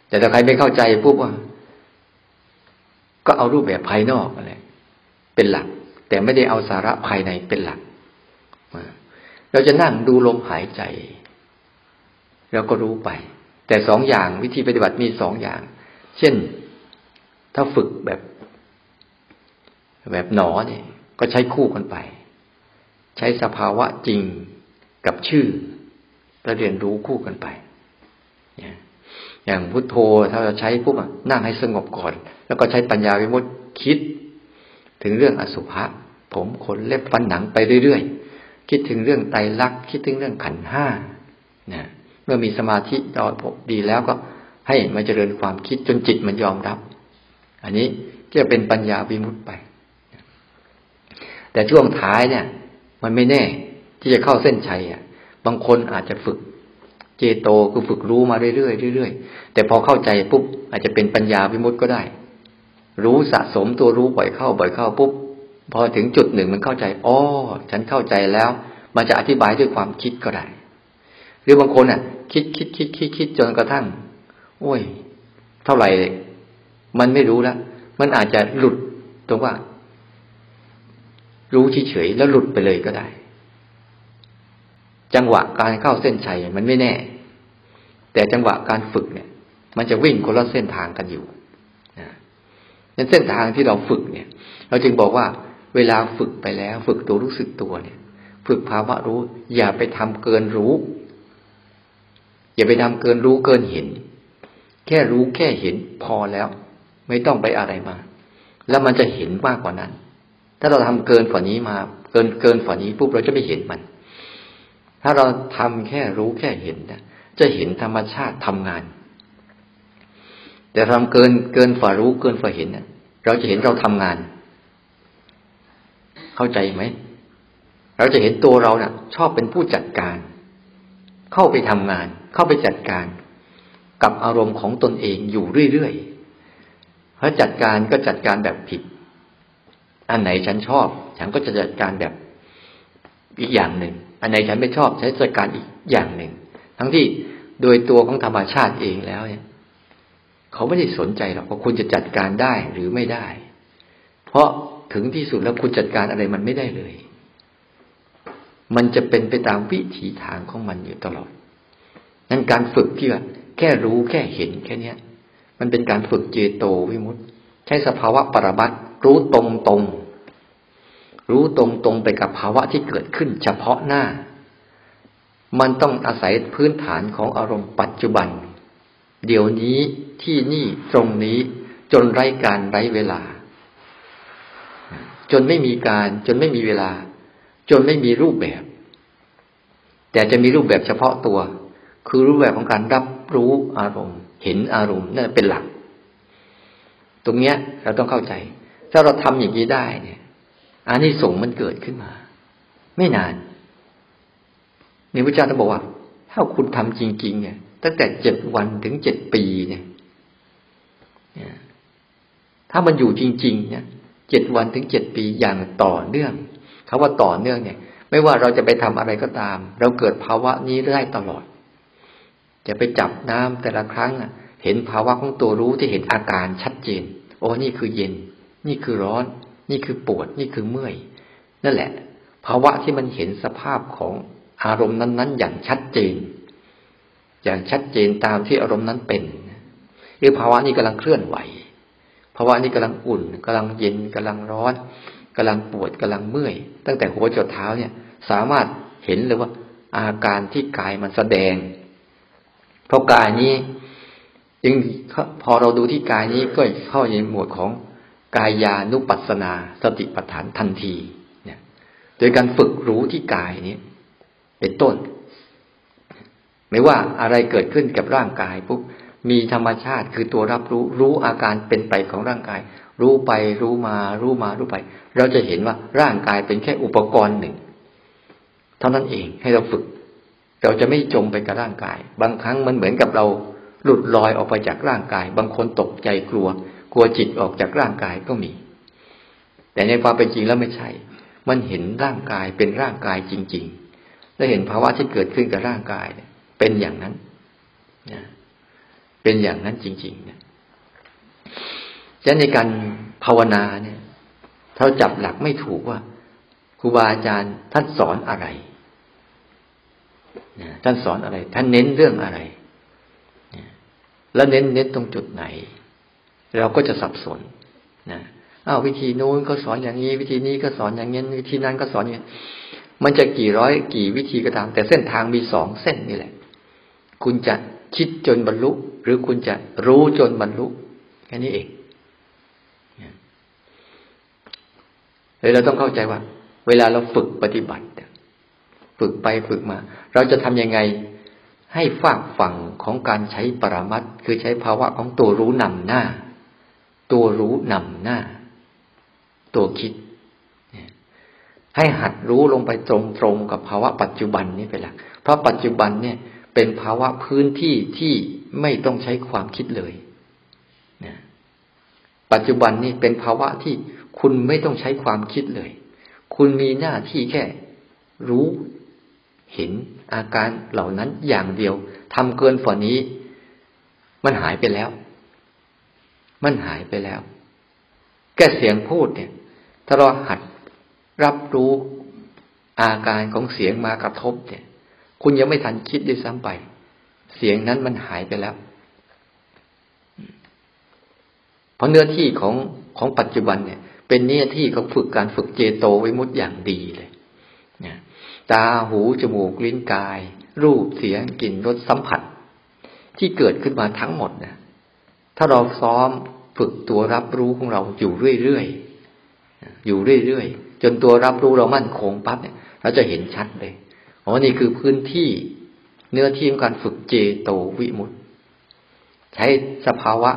แต่ถ้าใครไม่เข้าใจปุ๊บว่า ก็เอารูปแบบภายนอกอะไรเป็นหลัก แต่ไม่ได้เอาสาระภายในเป็นหลัก เราจะนั่งดูลมหายใจเราก็รู้ไป แต่สองอย่างวิธีปฏิบัติมีสองอย่าง เช่น ถ้าฝึกแบบ แบบหนอเนี่ย ก็ใช้คู่กันไป ใช้สภาวะจริงกับชื่อแล้วเรียนรู้คู่กันไป อย่างพุทโธถ้าเราใช้ปุ๊บนั่งให้สงบก่อน แล้วก็ใช้ปัญญาวิมุตติคิด ถึงเรื่องอสุภะผมขนเล็บฟันหนังไปเรื่อยๆคิดถึงเรื่องไตรลักษณ์คิดถึงเรื่องขันห้านะเมื่อมีสมาธิดอดีแล้วก็ให้มาเจริญความคิดจนจิตมันยอมรับ อันนี้จะเป็นปัญญาวิมุตติไป แต่ช่วงท้ายเนี่ย มันไม่แน่ที่จะเข้าเส้นชัยอะ บางคนอาจจะฝึก เจโตคือฝึกรู้มาเรื่อยๆเรื่อยๆแต่พอเข้าใจปุ๊บอาจจะเป็นปัญญาวิมุตติก็ได้ รู้สะสมตัวรู้บ่อยเข้าบ่อยเข้าปุ๊บพอถึงจุดหนึ่งมันเข้าใจอ๋อฉันเข้าใจแล้ว มันจะอธิบายด้วยความคิดก็ได้ หรือบางคนอะ คิดคิดคิดคิดคิดจนกระทั่ง โอ้ย เท่าไหร่มันไม่รู้ล้วมันอาจจะหลุดตรงว่า รู้เฉยๆแล้วหลุดไปเลยก็ได้ จังหวะการเข้าเส้นชัยมันไม่แน่ แต่จังหวะการฝึกเนี่ย มันจะวิ่งคนละเส้นทางกันอยู่นะในเส้นทางที่เราฝึกเนี่ย เราจึงบอกว่า เวลาฝึกไปแล้ว ฝึกตัวรู้สึกตัวเนี่ย ฝึกภาวะรู้ อย่าไปทำเกินรู้ อย่าไปทำเกินรู้เกินเห็น แค่รู้แค่เห็นพอแล้ว ไม่ต้องไปอะไรมา แล้วมันจะเห็นมากกว่านั้น ถ้าเราทำเกินฝ่านี้มา เกินเกินฝ่านี้ปุ๊บเราจะไม่เห็นมัน ถ้าเราทำแค่รู้แค่เห็นนะจะเห็นธรรมชาติทำงาน แต่ทำเกินเกินฝ่ารู้เกินฝ่าเห็นนะเราจะเห็นเราทำงาน เข้าใจไหมเราจะเห็นตัวเราเนะ่ะ ชอบเป็นผู้จัดการ เข้าไปทำงาน เข้าไปจัดการ กับอารมณ์ของตนเองอยู่เรื่อยๆเพราจัดการก็จัดการแบบผิด อันไหนฉันชอบ ฉันก็จะจัดการแบบอีกอย่างหนึ่ง อันไหนฉันไม่ชอบใช้จัดการอีกอย่างหนึ่ง ทั้งที่โดยตัวของธรรมชาติเองแล้วเนี่ย เขาไม่ได้สนใจหรอกว่าคุณจะจัดการได้หรือไม่ได้ เพราะถึงที่สุดแล้วคุณจัดการอะไรมันไม่ได้เลย มันจะเป็นไปตามวิถีทางของมันอยู่ตลอด นั้นการฝึกที่ว่าแค่รู้แค่เห็นแค่เนี้ย มันเป็นการฝึกเจโตวิมุตต์ใช้สภาวะปรมัตรู้ตรงตรง รู้ตรงตรงไปกับภาวะที่เกิดขึ้นเฉพาะหน้า มันต้องอาศัยพื้นฐานของอารมณ์ปัจจุบัน เดี๋ยวนี้ที่นี่ตรงนี้จนไร้การไร้เวลา จนไม่มีการจนไม่มีเวลา จนไม่มีรูปแบบ แต่จะมีรูปแบบเฉพาะตัว คือรูปแบบของการรับรู้อารมณ์ เห็นอารมณ์นั่นเป็นหลัก ตรงเนี้ยเราต้องเข้าใจ ถ้าเราทำอย่างนี้ได้เนี่ย อันนี้สงมันเกิดขึ้นมา ไม่นานนี่พระเจ้าท่านบอกว่า ถ้าคุณทำจริง ๆ เนี่ย ตั้งแต่เจ็ดวันถึงเจ็ดปีเนี่ยถ้ามันอยู่จริง ๆ เนี่ยเจ็ดวันถึงเจ็ดปีอย่างต่อเนื่องคาว่าต่อเนื่องเนี่ย ไม่ว่าเราจะไปทำอะไรก็ตาม เราเกิดภาวะนี้ได้ตลอดจะไปจับน้ำแต่ละครั้งเห็นภาวะของตัวรู้ที่เห็นอาการชัดเจน โอ้นี่คือเย็น นี่คือร้อน นี่คือปวดนี่คือเมื่อย นั่นแหละ ภาวะที่มันเห็นสภาพของอารมณ์นั้น ๆ อย่างชัดเจน อย่างชัดเจนตามที่อารมณ์นั้นเป็นหรือภาวะนี้กำลังเคลื่อนไหวภาวะนี้กำลังอุ่นกำลังเย็นกำลังร้อนกำลังปวดกำลังเมื่อย ตั้งแต่หัวจดเท้าเนี่ย สามารถเห็นเลยว่า อาการที่กายมันแสดง เพราะกายนี้จึงพอเราดูที่กายนี้ก็เข้าในหมวดของ กายานุปัสสนา สติปัฏฐานทันทีเนี่ยโดยการฝึกรู้ที่กายนี้ เป็นต้น ไม่ว่าอะไรเกิดขึ้นกับร่างกายปุ๊บมีธรรมชาติคือตัวรับรู้รู้อาการเป็นไปของร่างกาย รู้ไปรู้มา รู้มารู้ไป เราจะเห็นว่าร่างกายเป็นแค่อุปกรณ์หนึ่ง เท่านั้นเองให้เราฝึก เราจะไม่จมไปกับร่างกาย บางครั้งมันเหมือนกับเราหลุดลอยออกไปจากร่างกาย บางคนตกใจกลัว กลัวจิตออกจากร่างกายก็มี แต่ในความเป็นจริงแล้วไม่ใช่ มันเห็นร่างกายเป็นร่างกายจริง ๆ และเห็นภาวะที่เกิดขึ้นกับร่างกายเป็นอย่างนั้นนะเป็นอย่างนั้นจริงๆนี่ยฉะนั้นในการภาวนาเนี่ยเราจับหลักไม่ถูกว่าครูบาอาจารย์ท่านสอนอะไรท่านสอนอะไร ท่านเน้นเรื่องอะไร แล้วเน้นเน้นตรงจุดไหน เราก็จะสับสนนะอ้าววิธีนู้นก็สอนอย่างนี้ วิธีนี้ก็สอนอย่างนี้วิธีนั้นก็สอนอย่างนี้มันจะกี่ร้อยกี่วิธีก็ตาม แต่เส้นทางมีสองเส้นนี่แหละ คุณจะคิดจนบรรลุ หรือคุณจะรู้จนบรรลุแค่นี้เองเลยเราต้องเข้าใจว่า เวลาเราฝึกปฏิบัติฝึกไปฝึกมา เราจะทำยังไงให้ฝากฝั่งของการใช้ปรามัดคือใช้ภาวะของตัวรู้นำหน้า ตัวรู้นำหน้า ตัวคิด ให้หัดรู้ลงไปตรงๆกับภาวะปัจจุบันนี้ไปละเพราะปัจจุบันเนี่ยเป็นภาวะพื้นที่ที่ไม่ต้องใช้ความคิดเลยนะปัจจุบันนี้เป็นภาวะที่คุณไม่ต้องใช้ความคิดเลย คุณมีหน้าที่แค่รู้เห็นอาการเหล่านั้นอย่างเดียวทำเกินฝ่านี้ มันหายไปแล้ว มันหายไปแล้วแค่เสียงพูดเนี่ย ถ้าเราหัดรับรู้อาการของเสียงมากระทบเนี่ย คุณยังไม่ทันคิดด้วยซ้ำไป เสียงนั้นมันหายไปแล้ว เพราะเนื้อที่ของของปัจจุบันเนี่ย เป็นเนื้อที่เขาฝึกการฝึกเจโตไว้มุดอย่างดีเลยเนี่ยตาหูจมูกลิ้นกาย รูปเสียงกลิ่นรสสัมผัส ที่เกิดขึ้นมาทั้งหมดนะ ถ้าเราซ้อมฝึกตัวรับรู้ของเราอยู่เรื่อยๆอยู่เรื่อยๆจนตัวรับรู้เรามั่นคงปั๊บเนี่ย เราจะเห็นชัดเลยอ๋อนี่คือพื้นที่เนื้อที่ของการฝึกเจโตวิมุตต์ใช้สภาวะ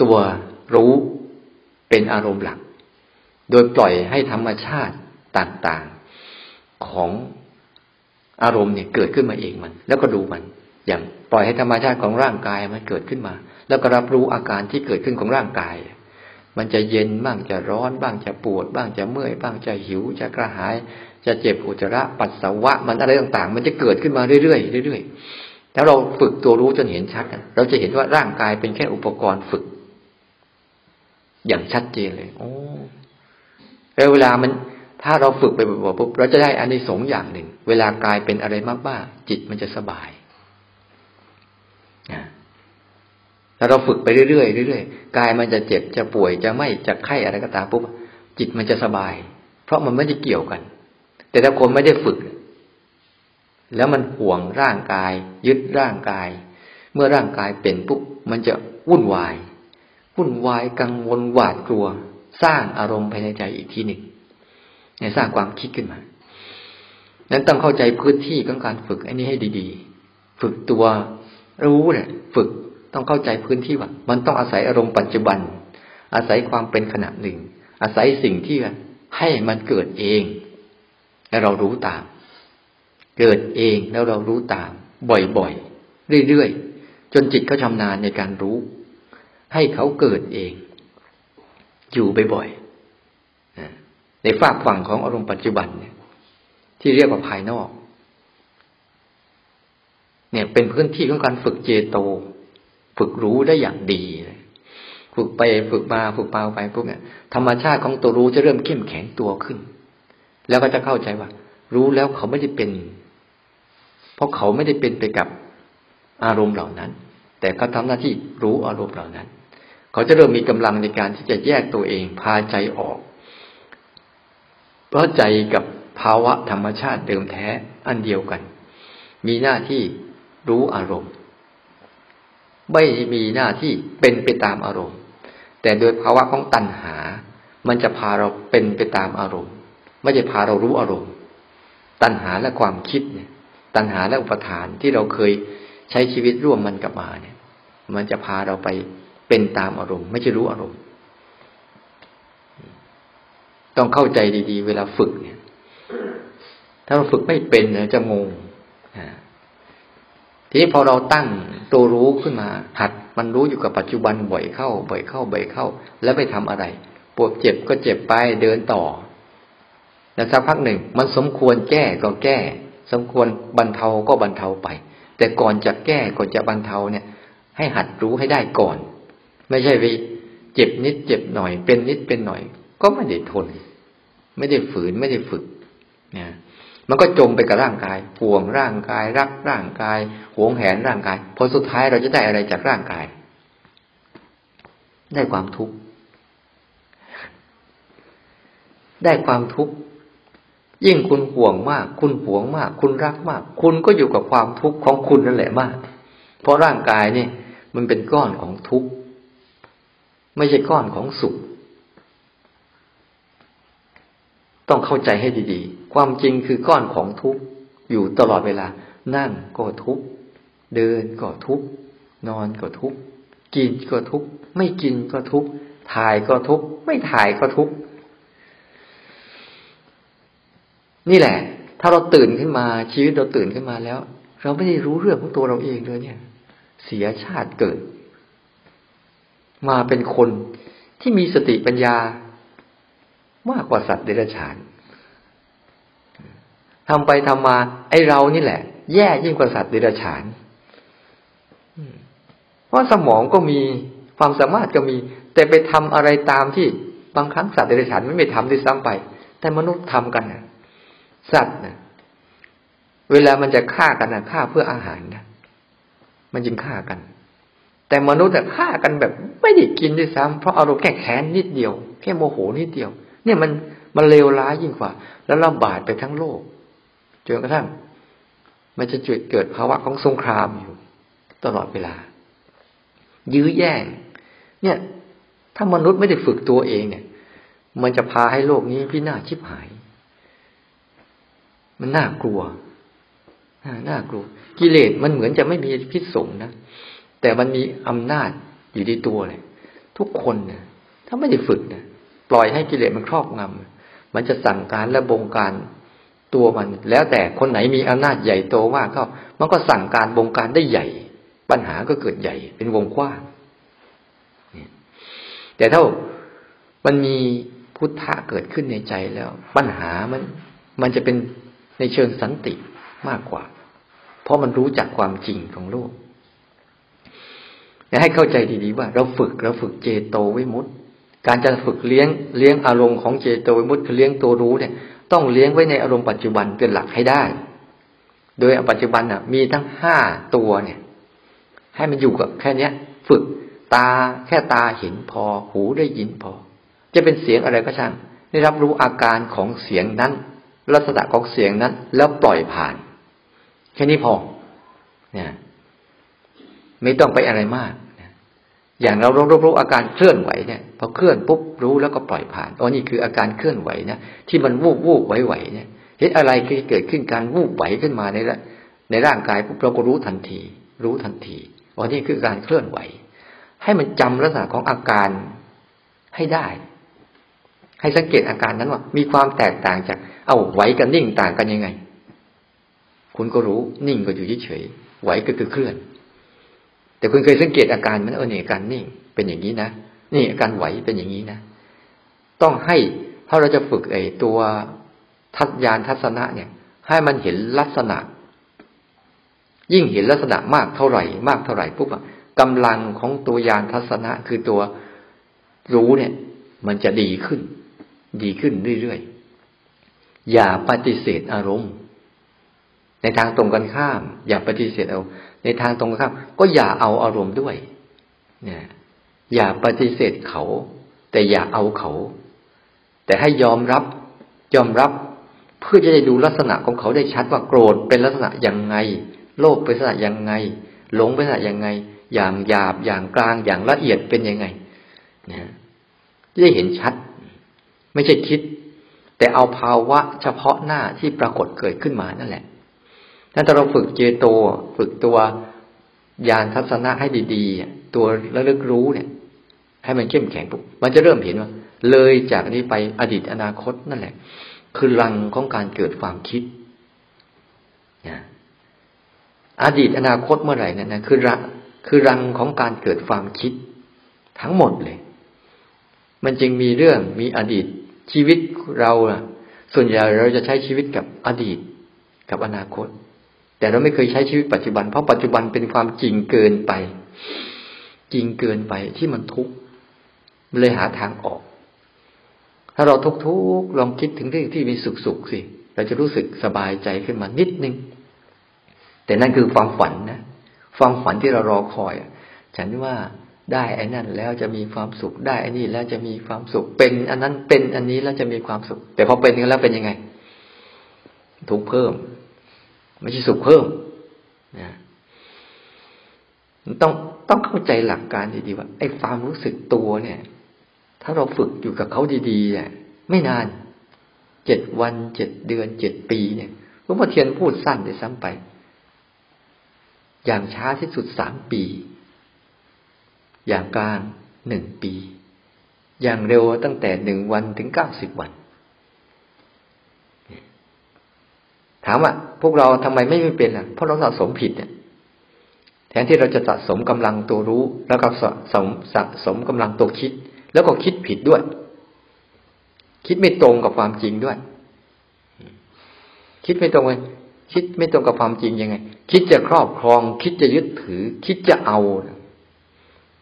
ตัวรู้เป็นอารมณ์หลัก โดยปล่อยให้ธรรมชาติต่างๆของอารมณ์เนี่ยเกิดขึ้นมาเองมัน แล้วก็ดูมัน อย่างปล่อยให้ธรรมชาติของร่างกายมันเกิดขึ้นมา แล้วก็รับรู้อาการที่เกิดขึ้นของร่างกาย มันจะเย็นบ้างจะร้อนบ้างจะปวด บ้างจะเมื่อยบ้างจะหิว จะกระหาย จะเจ็บอุจจาระปัสสาวะมันอะไรต่างๆ มันจะเกิดขึ้นมาเรื่อยๆเรื่อยๆแล้วเราฝึกตัวรู้จนเห็นชัดเราจะเห็นว่าร่างกายเป็นแค่อุปกรณ์ฝึก อย่างชัดเจนเลยโอ้แล้วเวลามันถ้าเราฝึกไปบ่อยๆปุ๊บเราจะได้อันนี้สงอย่างหนึ่ง เวลากายเป็นอะไรมากๆจิตมันจะสบายนะ ถ้าเราฝึกไปเรื่อยๆเรื่อยๆกายมันจะเจ็บจะป่วยจะไม่จะไข้อะไรก็ตามปุ๊บจิตมันจะสบาย เพราะมันไม่ได้เกี่ยวกัน แต่ถ้าคนไม่ได้ฝึก แล้วมันห่วงร่างกาย ยึดร่างกาย เมื่อร่างกายเป็นปุ๊บมันจะวุ่นวายวุ่นวายกังวลหวาดกลัว สร้างอารมณ์ภายในใจอีกทีหนึ่งเนี่ยสร้างความคิดขึ้นมานั้นต้องเข้าใจพื้นที่ของการฝึกอันนี้ให้ดี ๆ ฝึกตัวรู้เนี่ยฝึก ต้องเข้าใจพื้นที่ว่ามันต้องอาศัยอารมณ์ปัจจุบัน อาศัยความเป็นขณะหนึ่ง อาศัยสิ่งที่ให้มันเกิดเอง แล้วเรารู้ตาม เกิดเองแล้วเรารู้ตาม บ่อยๆเรื่อยๆจนจิตเขาชำนาญในการรู้ ให้เขาเกิดเอง อยู่บ่อยๆในฝากฝั่งของอารมณ์ปัจจุบันเนี่ย ที่เรียกว่าภายนอกเนี่ยเป็นพื้นที่ของการฝึกเจโต ฝึกรู้ได้อย่างดีฝึกไปฝึกมาฝึกมาไปปุ๊บเนี่ยธรรมชาติของตัวรู้จะเริ่มเข้มแข็งตัวขึ้น แล้วก็จะเข้าใจว่า รู้แล้วเขาไม่ได้เป็น เพราะเขาไม่ได้เป็นไปกับอารมณ์เหล่านั้น แต่เขาทาหน้าที่รู้อารมณ์เหล่านั้น เขาจะเริ่มมีกำลังในการที่จะแยกตัวเองพาใจออก เพราะใจกับภาวะธรรมชาติเดิมแท้อันเดียวกัน มีหน้าที่รู้อารมณ์ ไม่มีหน้าที่เป็นไปตามอารมณ์ แต่โดยภาวะของตัณหา มันจะพาเราเป็นไปตามอารมณ์ ไม่ใช่พาเรารู้อารมณ์ ตัณหาและความคิดเนี่ย ตัณหาและอุปทานที่เราเคยใช้ชีวิตร่วมมันกับมาเนี่ย มันจะพาเราไปเป็นตามอารมณ์ ไม่ใช่รู้อารมณ์ ต้องเข้าใจดี ๆ เวลาฝึกเนี่ย ถ้าเราฝึกไม่เป็นเนี่ยจะงง ทีนี้พอเราตั้งตัวรู้ขึ้นมา หัดมันรู้อยู่กับปัจจุบันบ่อยเข้า บ่อยเข้า บ่อยเข้า แล้วไม่ทำอะไร ปวดเจ็บก็เจ็บไปเดินต่อ แล้วสักพักหนึ่ง มันสมควรแก้ก็แก้ สมควรบรรเทาก็บรรเทาไป แต่ก่อนจะแก้ก่อนจะบรรเทาเนี่ย ให้หัดรู้ให้ได้ก่อน ไม่ใช่ไปเจ็บนิดเจ็บหน่อย เป็นนิดเป็นหน่อย ก็ไม่ได้ทน ไม่ได้ฝืนไม่ได้ฝึกนะ มันก็จมไปกับร่างกายห่วงร่างกาย รักร่างกายหวงแหนร่างกายพอสุดท้ายเราจะได้อะไรจากร่างกาย ได้ความทุกข์ได้ความทุกข์ยิ่งคุณห่วงมาก คุณห่วงมาก คุณรักมาก คุณก็อยู่กับความทุกข์ของคุณนั่นแหละมาก เพราะร่างกายนี่มันเป็นก้อนของทุกข์ไม่ใช่ก้อนของสุข ต้องเข้าใจให้ดีๆ ความจริงคือก้อนของทุกข์อยู่ตลอดเวลา นั่งก็ทุกข์เดินก็ทุกข์นอนก็ทุกข์กินก็ทุกข์ไม่กินก็ทุกข์ถ่ายก็ทุกข์ไม่ถ่ายก็ทุกข์นี่แหละ ถ้าเราตื่นขึ้นมาชีวิตเราตื่นขึ้นมาแล้ว เราไม่ได้รู้เรื่องของตัวเราเองเลยเนี่ย เสียชาติเกิด มาเป็นคนที่มีสติปัญญามากกว่าสัตว์เดรัจฉาน ทำไปทำมา ไอเรานี่แหละ แย่ยิ่งกว่าสัตว์เดรัจฉานเพราะสมองก็มีความสามารถก็มี แต่ไปทำอะไรตามที่บางครั้งสัตว์เดรัจฉานไม่ไปทำด้วยซ้ำไป แต่มนุษย์ทำกันนะสัตว์นะเวลามันจะฆ่ากันนะฆ่าเพื่ออาหารนะมันจึงฆ่ากัน แต่มนุษย์แต่ฆ่ากันแบบไม่ได้กินด้วยซ้ำเพราะอารมณ์แค่แค้นนิดเดียว แค่โมโหนิดเดียว เนี่ยมันมันเลวร้ายยิ่งกว่า แล้วระบาดไปทั้งโลก จนกระทั่ง มันจะจุดเกิดภาวะของสงครามอยู่ตลอดเวลา ยื้อแย่ง เนี่ย ถ้ามนุษย์ไม่ได้ฝึกตัวเองเนี่ย มันจะพาให้โลกนี้พินาศชิบหาย มันน่ากลัวน่ากลัว กิเลสมันเหมือนจะไม่มีพิษสงนะแต่มันมีอำนาจอยู่ในตัวเลย ทุกคนเนี่ยถ้าไม่ได้ฝึกเนี่ยปล่อยให้กิเลสมันครอบงำมันจะสั่งการและบงการ ตัวมัน แล้วแต่คนไหนมีอำนาจใหญ่โตว่าก็มันก็สั่งการบงการได้ใหญ่ ปัญหาก็เกิดใหญ่ เป็นวงกว้างแต่ถ้ามันมีพุทธะเกิดขึ้นในใจแล้ว ปัญหามัน มันจะเป็นในเชิงสันติมากกว่า เพราะมันรู้จักความจริงของโลกให้เข้าใจดีๆว่า เราฝึกเราฝึกเจโตวิมุตติการจะฝึกเลี้ยงเลี้ยงอารมณ์ของเจโตวิมุตติคือเลี้ยงตัวรู้เนี่ย ต้องเลี้ยงไว้ในอารมณ์ปัจจุบันเป็นหลักให้ได้ โดยปัจจุบันน่ะ มีทั้งห้าตัวเนี่ย ให้มันอยู่กับแค่เนี้ย ฝึกตาแค่ตาเห็นพอ หูได้ยินพอ จะเป็นเสียงอะไรก็ช่างได้รับรู้อาการของเสียงนั้น ลักษณะของเสียงนั้น แล้วปล่อยผ่าน แค่นี้พอ เนี่ย ไม่ต้องไปอะไรมาก อย่างเรารู้รู้อาการเคลื่อนไหวเนี่ยพอเคลื่อนปุ๊บรู้แล้วก็ปล่อยผ่านอ๋อนี่คืออาการเคลื่อนไหวนะที่มันวูบวูบไหวไหวเนี่ยเห็นอะไรเกิดขึ้นการวูบไหวขึ้นมาในในร่างกายปุ๊บเราก็รู้ทันที รู้ทันทีอ๋อนี่คือการเคลื่อนไหว ให้มันจำลักษณะของอาการให้ได้ ให้สังเกตอาการนั้นว่า มีความแตกต่างจาก เอาไหวกับนิ่งต่างกันยังไง คุณก็รู้นิ่งก็อยู่เฉยไหวก็คือเคลื่อน แต่คุณเคยสังเกตอาการมันเออเนี่ยอาการนิ่งเป็นอย่างนี้นะนี่อาการไหวเป็นอย่างนี้นะ ต้องให้ถ้าเราจะฝึกไอ้ตัวทัศยานทัศนะเนี่ย ให้มันเห็นลักษณะ ยิ่งเห็นลักษณะมากเท่าไหร่ มากเท่าไหร่ปุ๊บกำลังของตัวยานทัศนะคือตัวรู้เนี่ย มันจะดีขึ้น ดีขึ้นเรื่อยๆอย่าปฏิเสธอารมณ์ ในทางตรงกันข้าม อย่าปฏิเสธเอา ในทางตรงข้ามก็อย่าเอาอารมณ์ด้วยเนี่ยอย่าปฏิเสธเขา แต่อย่าเอาเขา แต่ให้ยอมรับยอมรับเพื่อจะได้ดูลักษณะของเขาได้ชัดว่าโกรธเป็นลักษณะยังไง โลภเป็นลักษณะยังไง หลงไปละยังไง อย่างหยาบอย่างกลางอย่างละเอียดเป็นยังไงนะจะได้เห็นชัด ไม่ใช่คิด แต่เอาภาวะเฉพาะหน้าที่ปรากฏเกิดขึ้นมานั่นแหละ ถ้าเราฝึกเจโตฝึกตัวญาณทัศนะให้ดีๆ ตัวระลึกรู้เนี่ย ให้มันเข้มแข็งปุ๊บมันจะเริ่มเห็นว่า เลยจากนี้ไปอดีตอนาคตนั่นแหละ คือรังของการเกิดความคิดนะอดีตอนาคตเมื่อไหร่นั่นนะคือรังคือรังของการเกิดความคิด ทั้งหมดเลย มันจึงมีเรื่องมีอดีตชีวิตเราส่วนใหญ่เราจะใช้ชีวิตกับอดีตกับอนาคต แต่เราไม่เคยใช้ชีวิตปัจจุบัน เพราะปัจจุบันเป็นความจริงเกินไป จริงเกินไปที่มันทุกข์เลยหาทางออก ถ้าเราทุกทุกลองคิดถึงเรื่องที่มีสุขสุขสิ เราจะรู้สึกสบายใจขึ้นมานิดนึง แต่นั่นคือความฝันนะความฝันที่เรารอคอย ฉันว่าได้ไอ้นั่นแล้วจะมีความสุขได้ไอ้นี่แล้วจะมีความสุขเป็นอันนั้นเป็นอันนี้แล้วจะมีความสุข แต่พอเป็นกันแล้วเป็นยังไง ทุกเพิ่ม ไม่ใช่สุขเพิ่มนะต้องต้องเข้าใจหลักการดีๆว่าไอ้ความรู้สึกตัวเนี่ย ถ้าเราฝึกอยู่กับเขาดีๆเนี่ยไม่นานเจ็ดวันเจ็ดเดือนเจ็ดปีเนี่ยหลวงพ่อเทียนพูดสั้นเลยซ้ำไป อย่างช้าที่สุดสามปี อย่างกลางหนึ่งปี อย่างเร็วตั้งแต่หนึ่งวันถึงเก้าสิบวันถามว่าพวกเราทำไมไม่เป็นอะเพราะเราสะสมผิดเนี่ยแทนที่เราจะสะสมกำลังตัวรู้ แล้วก็สะสมสะสมกำลังตัวคิด แล้วก็คิดผิดด้วย คิดไม่ตรงกับความจริงด้วย คิดไม่ตรงเลยคิดไม่ตรงกับความจริงยังไง คิดจะครอบครอง คิดจะยึดถือ คิดจะเอา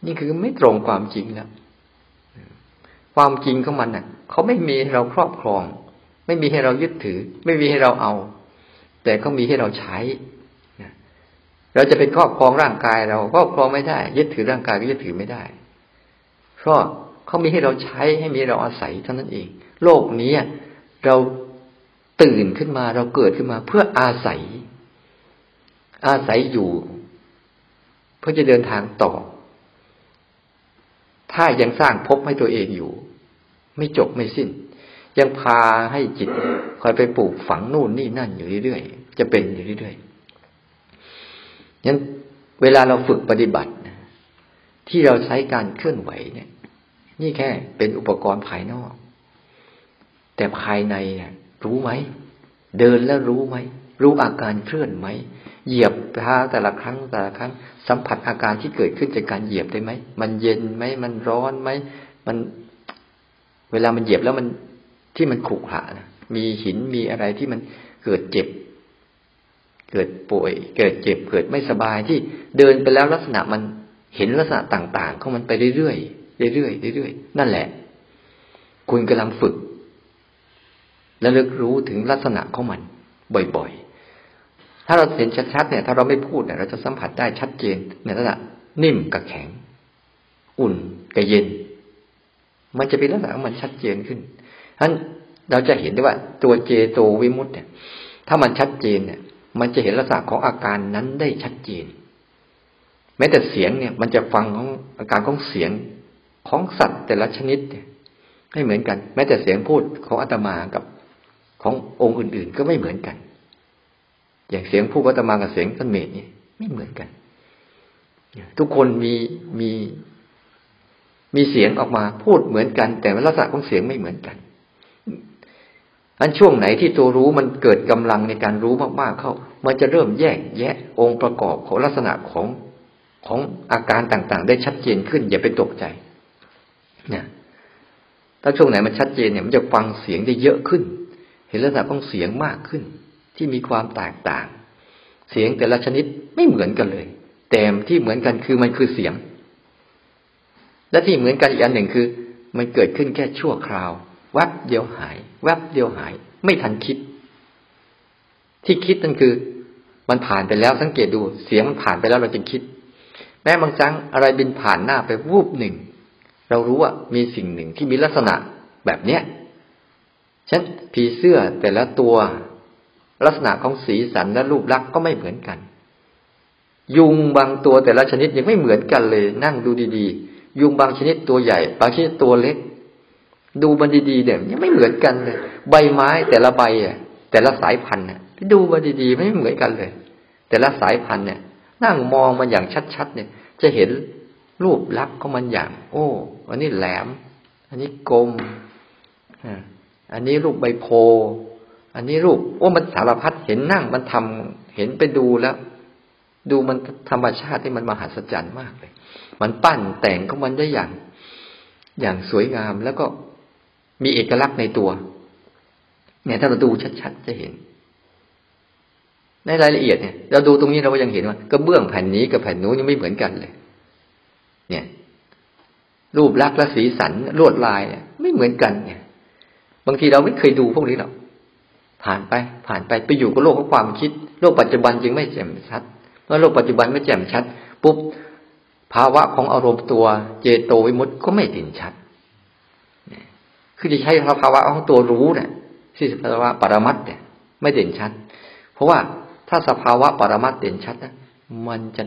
นี่คือไม่ตรงความจริงแล้วความจริงของมันน่ะ เขาไม่มีให้เราครอบครอง ไม่มีให้เรายึดถือ ไม่มีให้เราเอา แต่เขามีให้เราใช้เราจะเป็นครอบครองร่างกายเราครอบครองไม่ได้ ยึดถือร่างกายก็ยึดถือไม่ได้ เพราะเขามีให้เราใช้ให้มีเราอาศัยเท่านั้นเอง โลกนี้เราตื่นขึ้นมาเราเกิดขึ้นมา เพื่ออาศัย อาศัยอยู่ เพื่อจะเดินทางต่อ ถ้ายังสร้างภพให้ตัวเองอยู่ ไม่จบไม่สิ้น ยังพาให้จิตคอยไปปลูกฝังนู่นนี่นั่นอยู่เรื่อยๆ จะเป็นอยู่เรื่อยๆงั้นเวลาเราฝึกปฏิบัติที่เราใช้การเคลื่อนไหวเนี่ย นี่แค่เป็นอุปกรณ์ภายนอก แต่ภายในเนี่ยรู้ไหม เดินแล้วรู้ไหม รู้อาการเคลื่อนไหม เหยียบเท้าแต่ละครั้งแต่ละครั้ง สัมผัสอาการที่เกิดขึ้นจากการเหยียบได้ไหม มันเย็นไหม มันร้อนไหม มัน เวลามันเหยียบแล้วมันที่มันขรุขระนะมีหินมีอะไรที่มันเกิดเจ็บ เกิดป่วย เกิดเจ็บเกิดไม่สบายที่เดินไปแล้วลักษณะมันเห็นลักษณะต่างๆของมันไปเรื่อยๆเรื่อยๆเรื่อยๆนั่นแหละ คุณกำลังฝึกและเลิกรู้ถึงลักษณะของมันบ่อยๆ ถ้าเราเห็นชัดๆเนี่ย ถ้าเราไม่พูดเนี่ยเราจะสัมผัสได้ชัดเจนในลักษณะนิ่มกับแข็ง อุ่นกับเย็น มันจะเป็นลักษณะของมันชัดเจนขึ้นฉะนั้นเราจะเห็นได้ว่าตัวเจโตวิมุตต์เนี่ย ถ้ามันชัดเจนเนี่ย มันจะเห็นลักษณะของอาการนั้นได้ชัดเจน แม้แต่เสียงเนี่ย มันจะฟังของอาการของเสียงของสัตว์แต่ละชนิดเนี่ยไม่เหมือนกัน แม้แต่เสียงพูดของอาตมากับขององค์อื่น ๆ ก็ไม่เหมือนกัน อย่างเสียงพูดอาตมากับเสียงท่านเมธนี่ไม่เหมือนกัน ทุกคนมีมีมีเสียงออกมาพูดเหมือนกัน แต่ลักษณะของเสียงไม่เหมือนกันอันช่วงไหนที่ตัวรู้มันเกิดกำลังในการรู้มากๆเข้า มันจะเริ่มแยกแยะองค์ประกอบของลักษณะของของอาการต่างๆ ได้ชัดเจนขึ้น อย่าไปตกใจนี่ยถ้าช่วงไหนมันชัดเจนเนี่ยมันจะฟังเสียงได้เยอะขึ้น เห็นลักษณะของเสียงมากขึ้น ที่มีความแตกต่าง เสียงแต่ละชนิดไม่เหมือนกันเลย แต่ที่เหมือนกันคือมันคือเสียง และที่เหมือนกันอีกอันหนึ่งคือ มันเกิดขึ้นแค่ชั่วคราว วับเดียวหายแวบเดียวหาย ไม่ทันคิด ที่คิดนั่นคือ มันผ่านไปแล้วสังเกตดูเสียงมันผ่านไปแล้วเราจึงคิด แม้บางครั้งอะไรบินผ่านหน้าไปวูบหนึ่ง เรารู้ว่ามีสิ่งหนึ่งที่มีลักษณะแบบเนี้ยฉันผีเสื้อแต่ละตัว ลักษณะของสีสันและรูปลักษณ์ก็ไม่เหมือนกัน ยุงบางตัวแต่ละชนิดยังไม่เหมือนกันเลย นั่งดูดีๆ ยุงบางชนิดตัวใหญ่ บางชนิดตัวเล็ก ดูมันดีๆเนี่ยยังไม่เหมือนกันเลย ใบไม้แต่ละใบอะแต่ละสายพันธุ์เนี่ ยดูมันดีๆไม่เหมือนกันเลย แต่ละสายพันธุ์เนี่ย นั่งมองมันอย่างชัดๆเนี่ย จะเห็นรูปลักษณ์ของมันอย่าง โอ้อันนี้แหลม อันนี้กลมอันนี้รูปใบโพ อันนี้รูปโอ้มันสารพัดเห็นนั่งมันทำเห็นไปดูแล้ว ดูมันธรรมชาติที่มันมหัศจรรย์มากเลย มันปั้นแต่งของมันได้อย่าง อย่างสวยงามแล้วก็มีเอกลักษณ์ในตัวเนี่ยถ้าเราดูชัดๆจะเห็น ในรายละเอียดเนี่ยเราดูตรงนี้เราก็ยังเห็นว่ากระเบื้องแผ่นนี้กับแผ่นนู้นยังไม่เหมือนกันเลย เนี่ย รูปลักษณ์และสีสันลวดลายเนี่ยไม่เหมือนกันเนี่ยบางทีเราไม่เคยดูพวกนี้หรอกผ่านไป ผ่านไปไปอยู่กับโลกของความคิด โลกปัจจุบันจึงไม่แจ่มชัดเมื่อโลกปัจจุบันไม่แจ่มชัด ปุ๊บภาวะของอารมณ์ตัวเจโตวิมุตต์ก็ไม่เด่นชัดคือจะใช้ภาวะของตัวรู้เนี่ยที่สภาวะปรมัตเนี่ยไม่เด่นชัด เพราะว่า ถ้าสภาวะปรมัตเด่นชัดนะมันจะ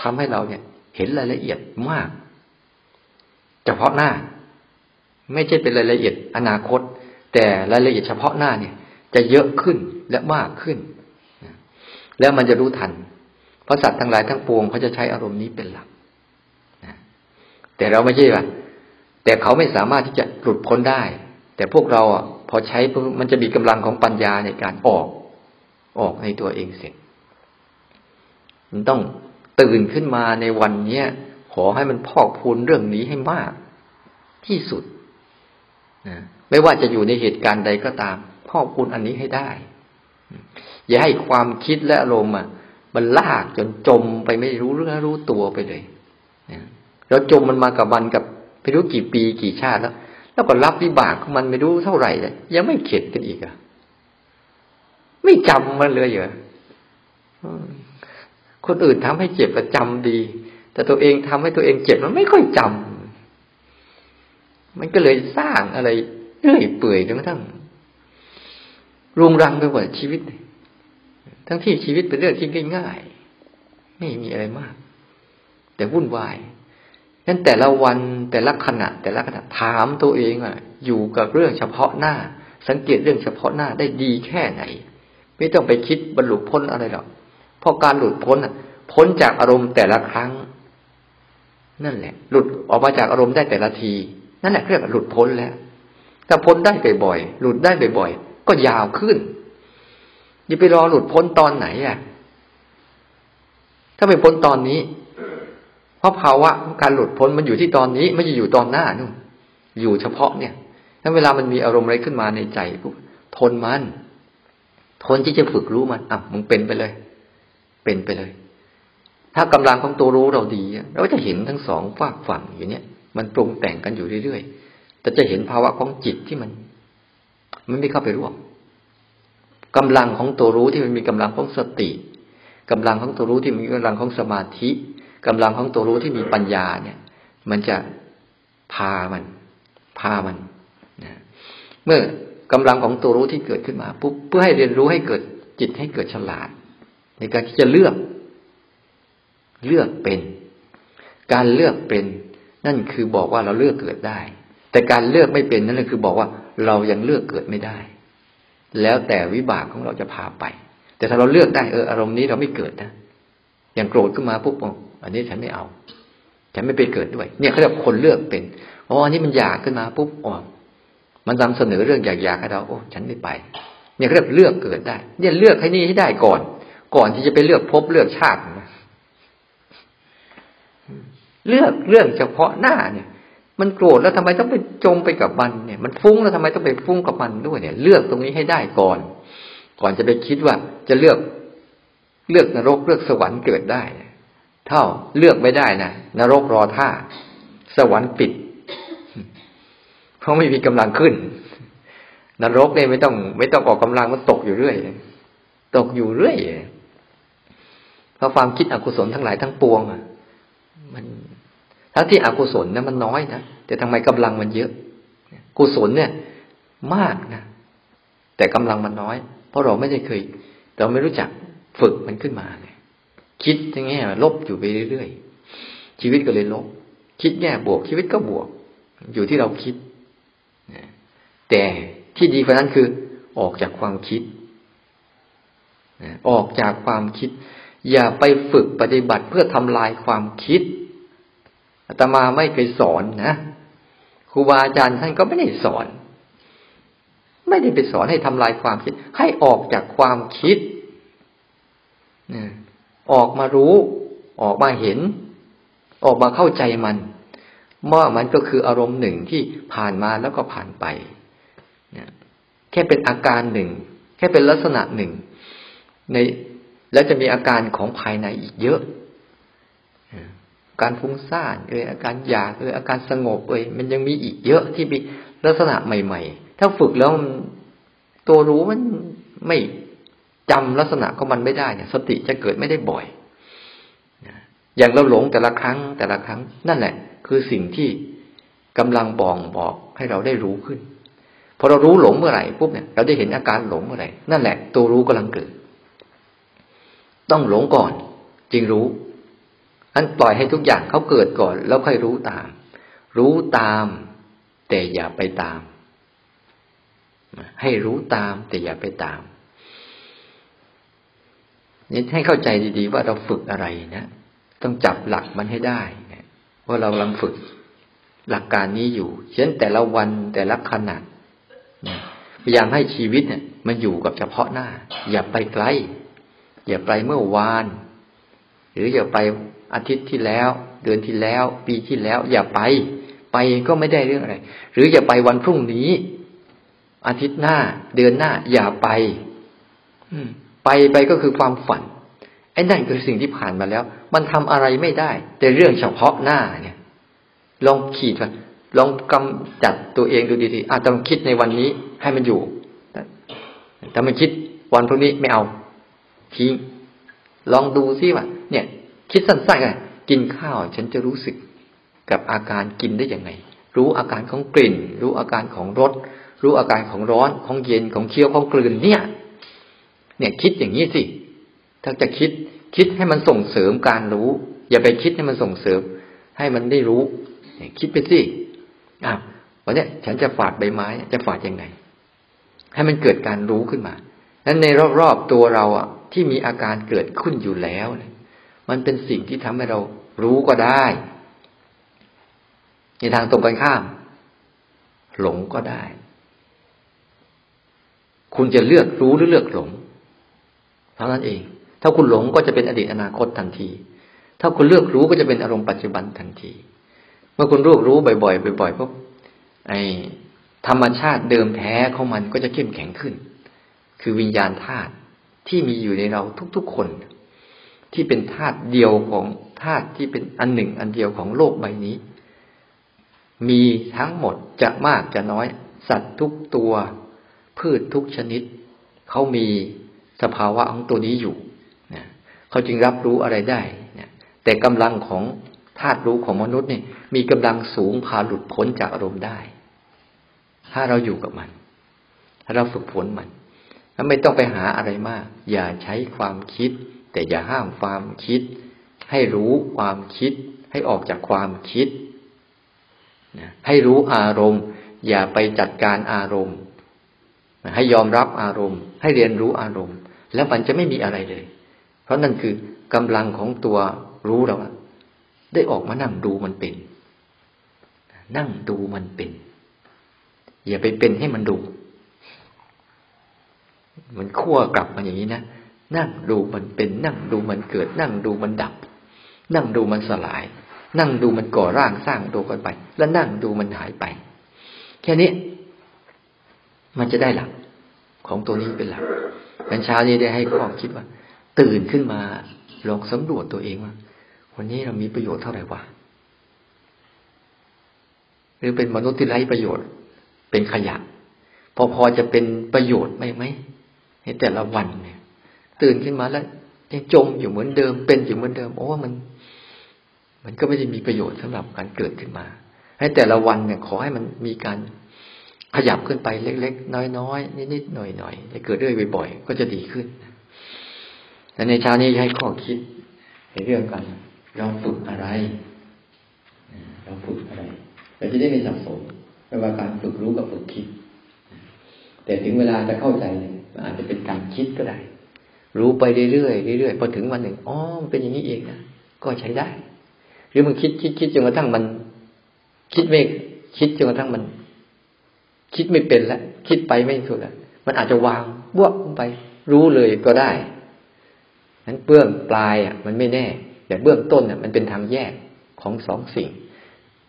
ทำให้เราเนี่ย เห็นรายละเอียดมาก เฉพาะหน้า ไม่ใช่เป็นรายละเอียดอนาคต แต่รายละเอียดเฉพาะหน้าเนี่ย จะเยอะขึ้นและมากขึ้น แล้วมันจะรู้ทันเพราะสัตว์ทั้งหลายทั้งปวงเขาจะใช้อารมณ์นี้เป็นหลักแต่เราไม่ใช่ว่าแต่เขาไม่สามารถที่จะหลุดพ้นได้ แต่พวกเราอะพอใช้มันจะมีกำลังของปัญญาในการออก ออกในตัวเองเสร็จมันต้องตื่นขึ้นมาในวันเนี้ย ขอให้มันพอกพูนเรื่องนี้ให้มากที่สุดนะไม่ว่าจะอยู่ในเหตุการณ์ใดก็ตามพ่อคุณอันนี้ให้ได้ อย่าให้ความคิดและอารมณ์อะมันลากจนจมไปไม่รู้เรื่องรู้ตัวไปเลยนะเราจมมันมากับมันกับไม่รู้กี่ปีกี่ชาติแล้ว แล้วก็รับวิบากของมันไม่รู้เท่าไหร่เลยยังไม่เข็ดกันอีกอะ ไม่จำมันเลยเหรอคนอื่นทำให้เจ็บประจำดี แต่ตัวเองทำให้ตัวเองเจ็บมันไม่ค่อยจำมันก็เลยสร้างอะไรเรื่อยเปื่อยจนกระทั่งรุงรังไปหมดชีวิต ทั้งที่ชีวิตเป็นเรื่องที่ง่ายๆไม่มีอะไรมาก แต่วุ่นวายนั้นแต่ละวันแต่ละขณะ แต่ละขณะถามตัวเองอะ อยู่กับเรื่องเฉพาะหน้า สังเกตเรื่องเฉพาะหน้าได้ดีแค่ไหน ไม่ต้องไปคิดบรรลุพ้นอะไรหรอกเพราะการหลุดพ้นอะพ้นจากอารมณ์แต่ละครั้ง นั่นแหละ หลุดออกมาจากอารมณ์ได้แต่ละที นั่นแหละเรียกว่าหลุดพ้นแล้วถ้าพ้นได้บ่อยๆหลุดได้บ่อยๆก็ยาวขึ้นอย่าไปรอหลุดพ้นตอนไหนอะ ถ้าไปพ้นตอนนี้ เพราะภาวะการหลุดพ้นมันอยู่ที่ตอนนี้ ไม่ใช่อยู่ตอนหน้านู่นอยู่เฉพาะเนี่ยถ้าเวลามันมีอารมณ์อะไรขึ้นมาในใจปุ๊บทนมัน ทนที่จะฝึกรู้มันอะมึงเป็นไปเลย เป็นไปเลย ถ้ากำลังของตัวรู้เราดี เราจะเห็นทั้งสองฝากฝั่งอยู่เนี่ยมันปรุงแต่งกันอยู่เรื่อยๆแต่จะเห็นภาวะของจิตที่มัน มันไม่เข้าไปร่วมกำลังของตัวรู้ที่มันมีกำลังของสติกำลังของตัวรู้ที่มีกำลังของสมาธิกำลังของตัวรู้ที่มีปัญญาเนี่ย มันจะพามัน พามันนะเมื่อ กำลังของตัวรู้ที่เกิดขึ้นมาปุ๊บเพื่อให้เรียนรู้ให้เกิดจิตให้เกิดฉลาด ในการที่จะเลือก เลือกเป็น การเลือกเป็น นั่นคือบอกว่าเราเลือกเกิดได้ แต่การเลือกไม่เป็นนั่นคือบอกว่าเรายังเลือกเกิดไม่ได้ แล้วแต่วิบากของเราจะพาไป แต่ถ้าเราเลือกได้เอออารมณ์นี้เราไม่เกิดนะอย่างโกรธขึ้นมาปุ๊บอันนี้ฉันไม่เอาฉันไม่ไปเกิดด้วย เนี่ยเขาเรียกคนเลือกเป็นอ๋ออันนี้มันอยากขึ้นมาปุ๊บอ๋อ มันนำเสนอเรื่องอยากอยากให้เราโอ้ฉันไม่ไป เนี่ยเขาเรียกเลือกเกิดได้ เนี่ยเลือกให้นี่ให้ได้ก่อน ก่อนที่จะไปเลือกพบเลือกชาติเลือกเรื่องเฉพาะหน้าเนี่ย มันโกรธแล้วทำไมต้องไปจมไปกับมันเนี่ย มันฟุ้งแล้วทำไมต้องไปฟุ้งกับมันด้วยเนี่ย เลือกตรงนี้ให้ได้ก่อน ก่อนจะไปคิดว่าจะเลือกเลือกนรกเลือกสวรรค์เกิดได้ เท่าเลือกไม่ได้นะนรกรอท่า สวรรค์ปิด เพราะไม่มีกำลังขึ้น นรกเนี่ยไม่ต้อง ไม่ต้องออกกำลังมันตกอยู่เรื่อย ตกอยู่เรื่อยเพราะความคิดอกุศลทั้งหลายทั้งปวงอะ มันทั้งที่อกุศลเนี่ยมันน้อยนะแต่ทำไมกำลังมันเยอะ กุศลเนี่ย มากนะแต่กำลังมันน้อย เพราะเราไม่ได้เคย เราไม่รู้จักฝึกมันขึ้นมาไงคิดอย่างเงี้ยลบอยู่ไปเรื่อยๆชีวิตก็เลยลบ คิดแง่บวก ชีวิตก็บวก อยู่ที่เราคิด แต่ที่ดีกว่านั้นคือออกจากความคิด ออกจากความคิด อย่าไปฝึกปฏิบัติเพื่อทำลายความคิดอาตมาไม่เคยสอนนะครูบาอาจารย์ท่านก็ไม่ได้สอน ไม่ได้ไปสอนให้ทำลายความคิด ให้ออกจากความคิดออกมารู้ ออกมาเห็น ออกมาเข้าใจมัน ว่ามันก็คืออารมณ์หนึ่งที่ผ่านมาแล้วก็ผ่านไปแค่เป็นอาการหนึ่ง แค่เป็นลักษณะหนึ่ง ในแล้วจะมีอาการของภายในอีกเยอะ การฟุ้งซ่านเอยอาการอยากเอยอาการสงบเอยมันยังมีอีกเยอะที่มีลักษณะใหม่ ๆ ถ้าฝึกแล้วตัวรู้มันไม่จำลักษณะของมันไม่ได้เนี่ย สติจะเกิดไม่ได้บ่อยอย่างเราหลงแต่ละครั้งแต่ละครั้งนั่นแหละ คือสิ่งที่กำลังบองบอกให้เราได้รู้ขึ้นพอเรารู้หลงเมื่อไหร่ปุ๊บเนี่ยเราได้เห็นอาการหลงเมื่อไหร่นั่นแหละตัวรู้กำลังเกิด ต้องหลงก่อน จึงรู้อันปล่อยให้ทุกอย่างเขาเกิดก่อน แล้วค่อยรู้ตาม รู้ตาม แต่อย่าไปตาม ให้รู้ตาม แต่อย่าไปตามนี่ให้เข้าใจดีๆว่าเราฝึกอะไรนะ ต้องจับหลักมันให้ได้ ว่าเรากำลังฝึกหลักการนี้อยู่ เช่นแต่ละวันแต่ละขณะพยายามให้ชีวิตเนี่ย มันอยู่กับเฉพาะหน้า อย่าไปไกล อย่าไปเมื่อวาน หรืออย่าไปอาทิตย์ที่แล้ว เดือนที่แล้ว ปีที่แล้ว อย่าไป ไปก็ไม่ได้เรื่องอะไร หรืออย่าไปวันพรุ่งนี้ อาทิตย์หน้า เดือนหน้า อย่าไป อืไปไปก็คือความฝัน ไอ้นั่นคือสิ่งที่ผ่านมาแล้ว มันทำอะไรไม่ได้ แต่เรื่องเฉพาะหน้าเนี่ย ลองขีดลองกำจัดตัวเองดูดีๆอาจจะคิดในวันนี้ให้มันอยู่แต่มันคิดวันพรุ่งนี้ไม่เอาทิ้งลองดูซิว่าเนี่ย คิดสั้นๆกันกินข้าวฉันจะรู้สึก กับอาการกินได้ยังไง รู้อาการของกลิ่น รู้อาการของรสรู้อาการของร้อนของเย็นของเคี้ยวของกลืนเนี่ย เนี่ยคิดอย่างนี้สิ ถ้าจะคิดคิดให้มันส่งเสริมการรู้ อย่าไปคิดให้มันส่งเสริม ให้มันได้รู้ คิดไปสิอ้าววันนี้ฉันจะฝาดใบไม้ จะฝาดยังไง ให้มันเกิดการรู้ขึ้นมานั้นในรอบๆตัวเราอะ ที่มีอาการเกิดขึ้นอยู่แล้วมันเป็นสิ่งที่ทำให้เรารู้ก็ได้ ในทางตรงกันข้าม หลงก็ได้ คุณจะเลือกรู้หรือเลือกหลงเท่านั้นเอง ถ้าคุณหลงก็จะเป็นอดีตอนาคตทันที ถ้าคุณเลือกรู้ก็จะเป็นอารมณ์ปัจจุบันทันที เมื่อคุณรู้รู้บ่อยๆบ่อยๆปุ๊บไอ้ธรรมชาติเดิมแท้ของมันก็จะเข้มแข็งขึ้น คือวิญญาณธาตุที่มีอยู่ในเราทุกๆคน ที่เป็นธาตุเดียวของธาตุที่เป็นอันหนึ่งอันเดียวของโลกใบนี้ มีทั้งหมดจะมากจะน้อย สัตว์ทุกตัว พืชทุกชนิด เขามีสภาวะของตัวนี้อยู่ เขาจึงรับรู้อะไรได้แต่กำลังของธาตุรู้ของมนุษย์เนี่ย มีกำลังสูงพาหลุดพ้นจากอารมณ์ได้ ถ้าเราอยู่กับมัน ถ้าเราฝึกฝนมันแล้วไม่ต้องไปหาอะไรมาก อย่าใช้ความคิด แต่อย่าห้ามความคิด ให้รู้ความคิด ให้ออกจากความคิดให้รู้อารมณ์ อย่าไปจัดการอารมณ์ ให้ยอมรับอารมณ์ ให้เรียนรู้อารมณ์ แล้วมันจะไม่มีอะไรเลย เพราะนั่นคือกำลังของตัวรู้เราได้ออกมานั่งดูมันเป็น นั่งดูมันเป็น อย่าไปเป็นให้มันดู มันขั้วกลับมาอย่างนี้นะนั่งดูมันเป็น นั่งดูมันเกิด นั่งดูมันดับ นั่งดูมันสลาย นั่งดูมันก่อร่างสร้างตัวกันไป แล้วนั่งดูมันหายไป แค่นี้ มันจะได้หลักของตัวนี้เป็นหลักกันเช้านี้ได้ให้ข้อคิดว่า ตื่นขึ้นมาลองสำรวจตัวเองว่าวันนี้เรามีประโยชน์เท่าไหร่วะหรือเป็นมนุษย์ที่ไร้ประโยชน์ เป็นขยะ พอพอจะเป็นประโยชน์ไหมไหมในแต่ละวันเนี่ย ตื่นขึ้นมาแล้วยังจมอยู่เหมือนเดิม เป็นอยู่เหมือนเดิมโอ้มัน มันก็ไม่ได้มีประโยชน์สำหรับการเกิดขึ้นมา ให้แต่ละวันเนี่ย ขอให้มันมีการขยับขึ้นไปเล็ก ๆ น้อยๆนิดๆหน่อยๆจะเกิดเรื่อยบ่อยๆก็จะดีขึ้น แต่ในเช้านี้ให้ข้อคิดในเรื่องกันเราฝึกอะไร เราฝึกอะไร เราจะได้ไม่สับสนไม่ว่าการฝึกรู้กับฝึกคิด แต่ถึงเวลาจะเข้าใจมันอาจจะเป็นการคิดก็ได้ รู้ไปเรื่อยๆเรื่อยๆพอถึงวันหนึ่งอ๋อมันเป็นอย่างนี้เองนะก็ใช้ได้ หรือมันคิดคิดคิดจนกระทั่งมัน คิดไม่คิดจนกระทั่งมัน คิดไม่เป็นแล้วคิดไปไม่สุดแล้วมันอาจจะวางบวกลงไป รู้เลยก็ได้ นั้นเบื้องปลายอะมันไม่แน่ แต่เบื้องต้นอะมันเป็นทางแยกของสองสิ่ง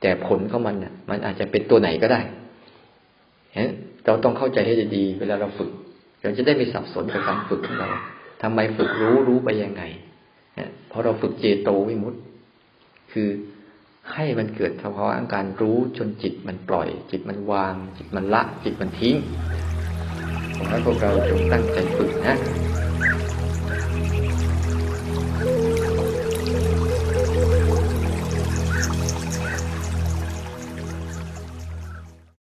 แต่ผลของมันอะ มันอาจจะเป็นตัวไหนก็ได้เห็นเราต้องเข้าใจให้ดีเวลาเราฝึกเราจะได้ไม่สับสนกับการฝึกของเราทำไมฝึกรู้รู้ไปยังไงเพราะเราฝึกเจโตวิมุตติคือให้มันเกิดภาวะการรู้จนจิตมันปล่อย จิตมันวาง จิตมันละ จิตมันทิ้งขอให้พวกเราจงตั้งใจฝึกนะ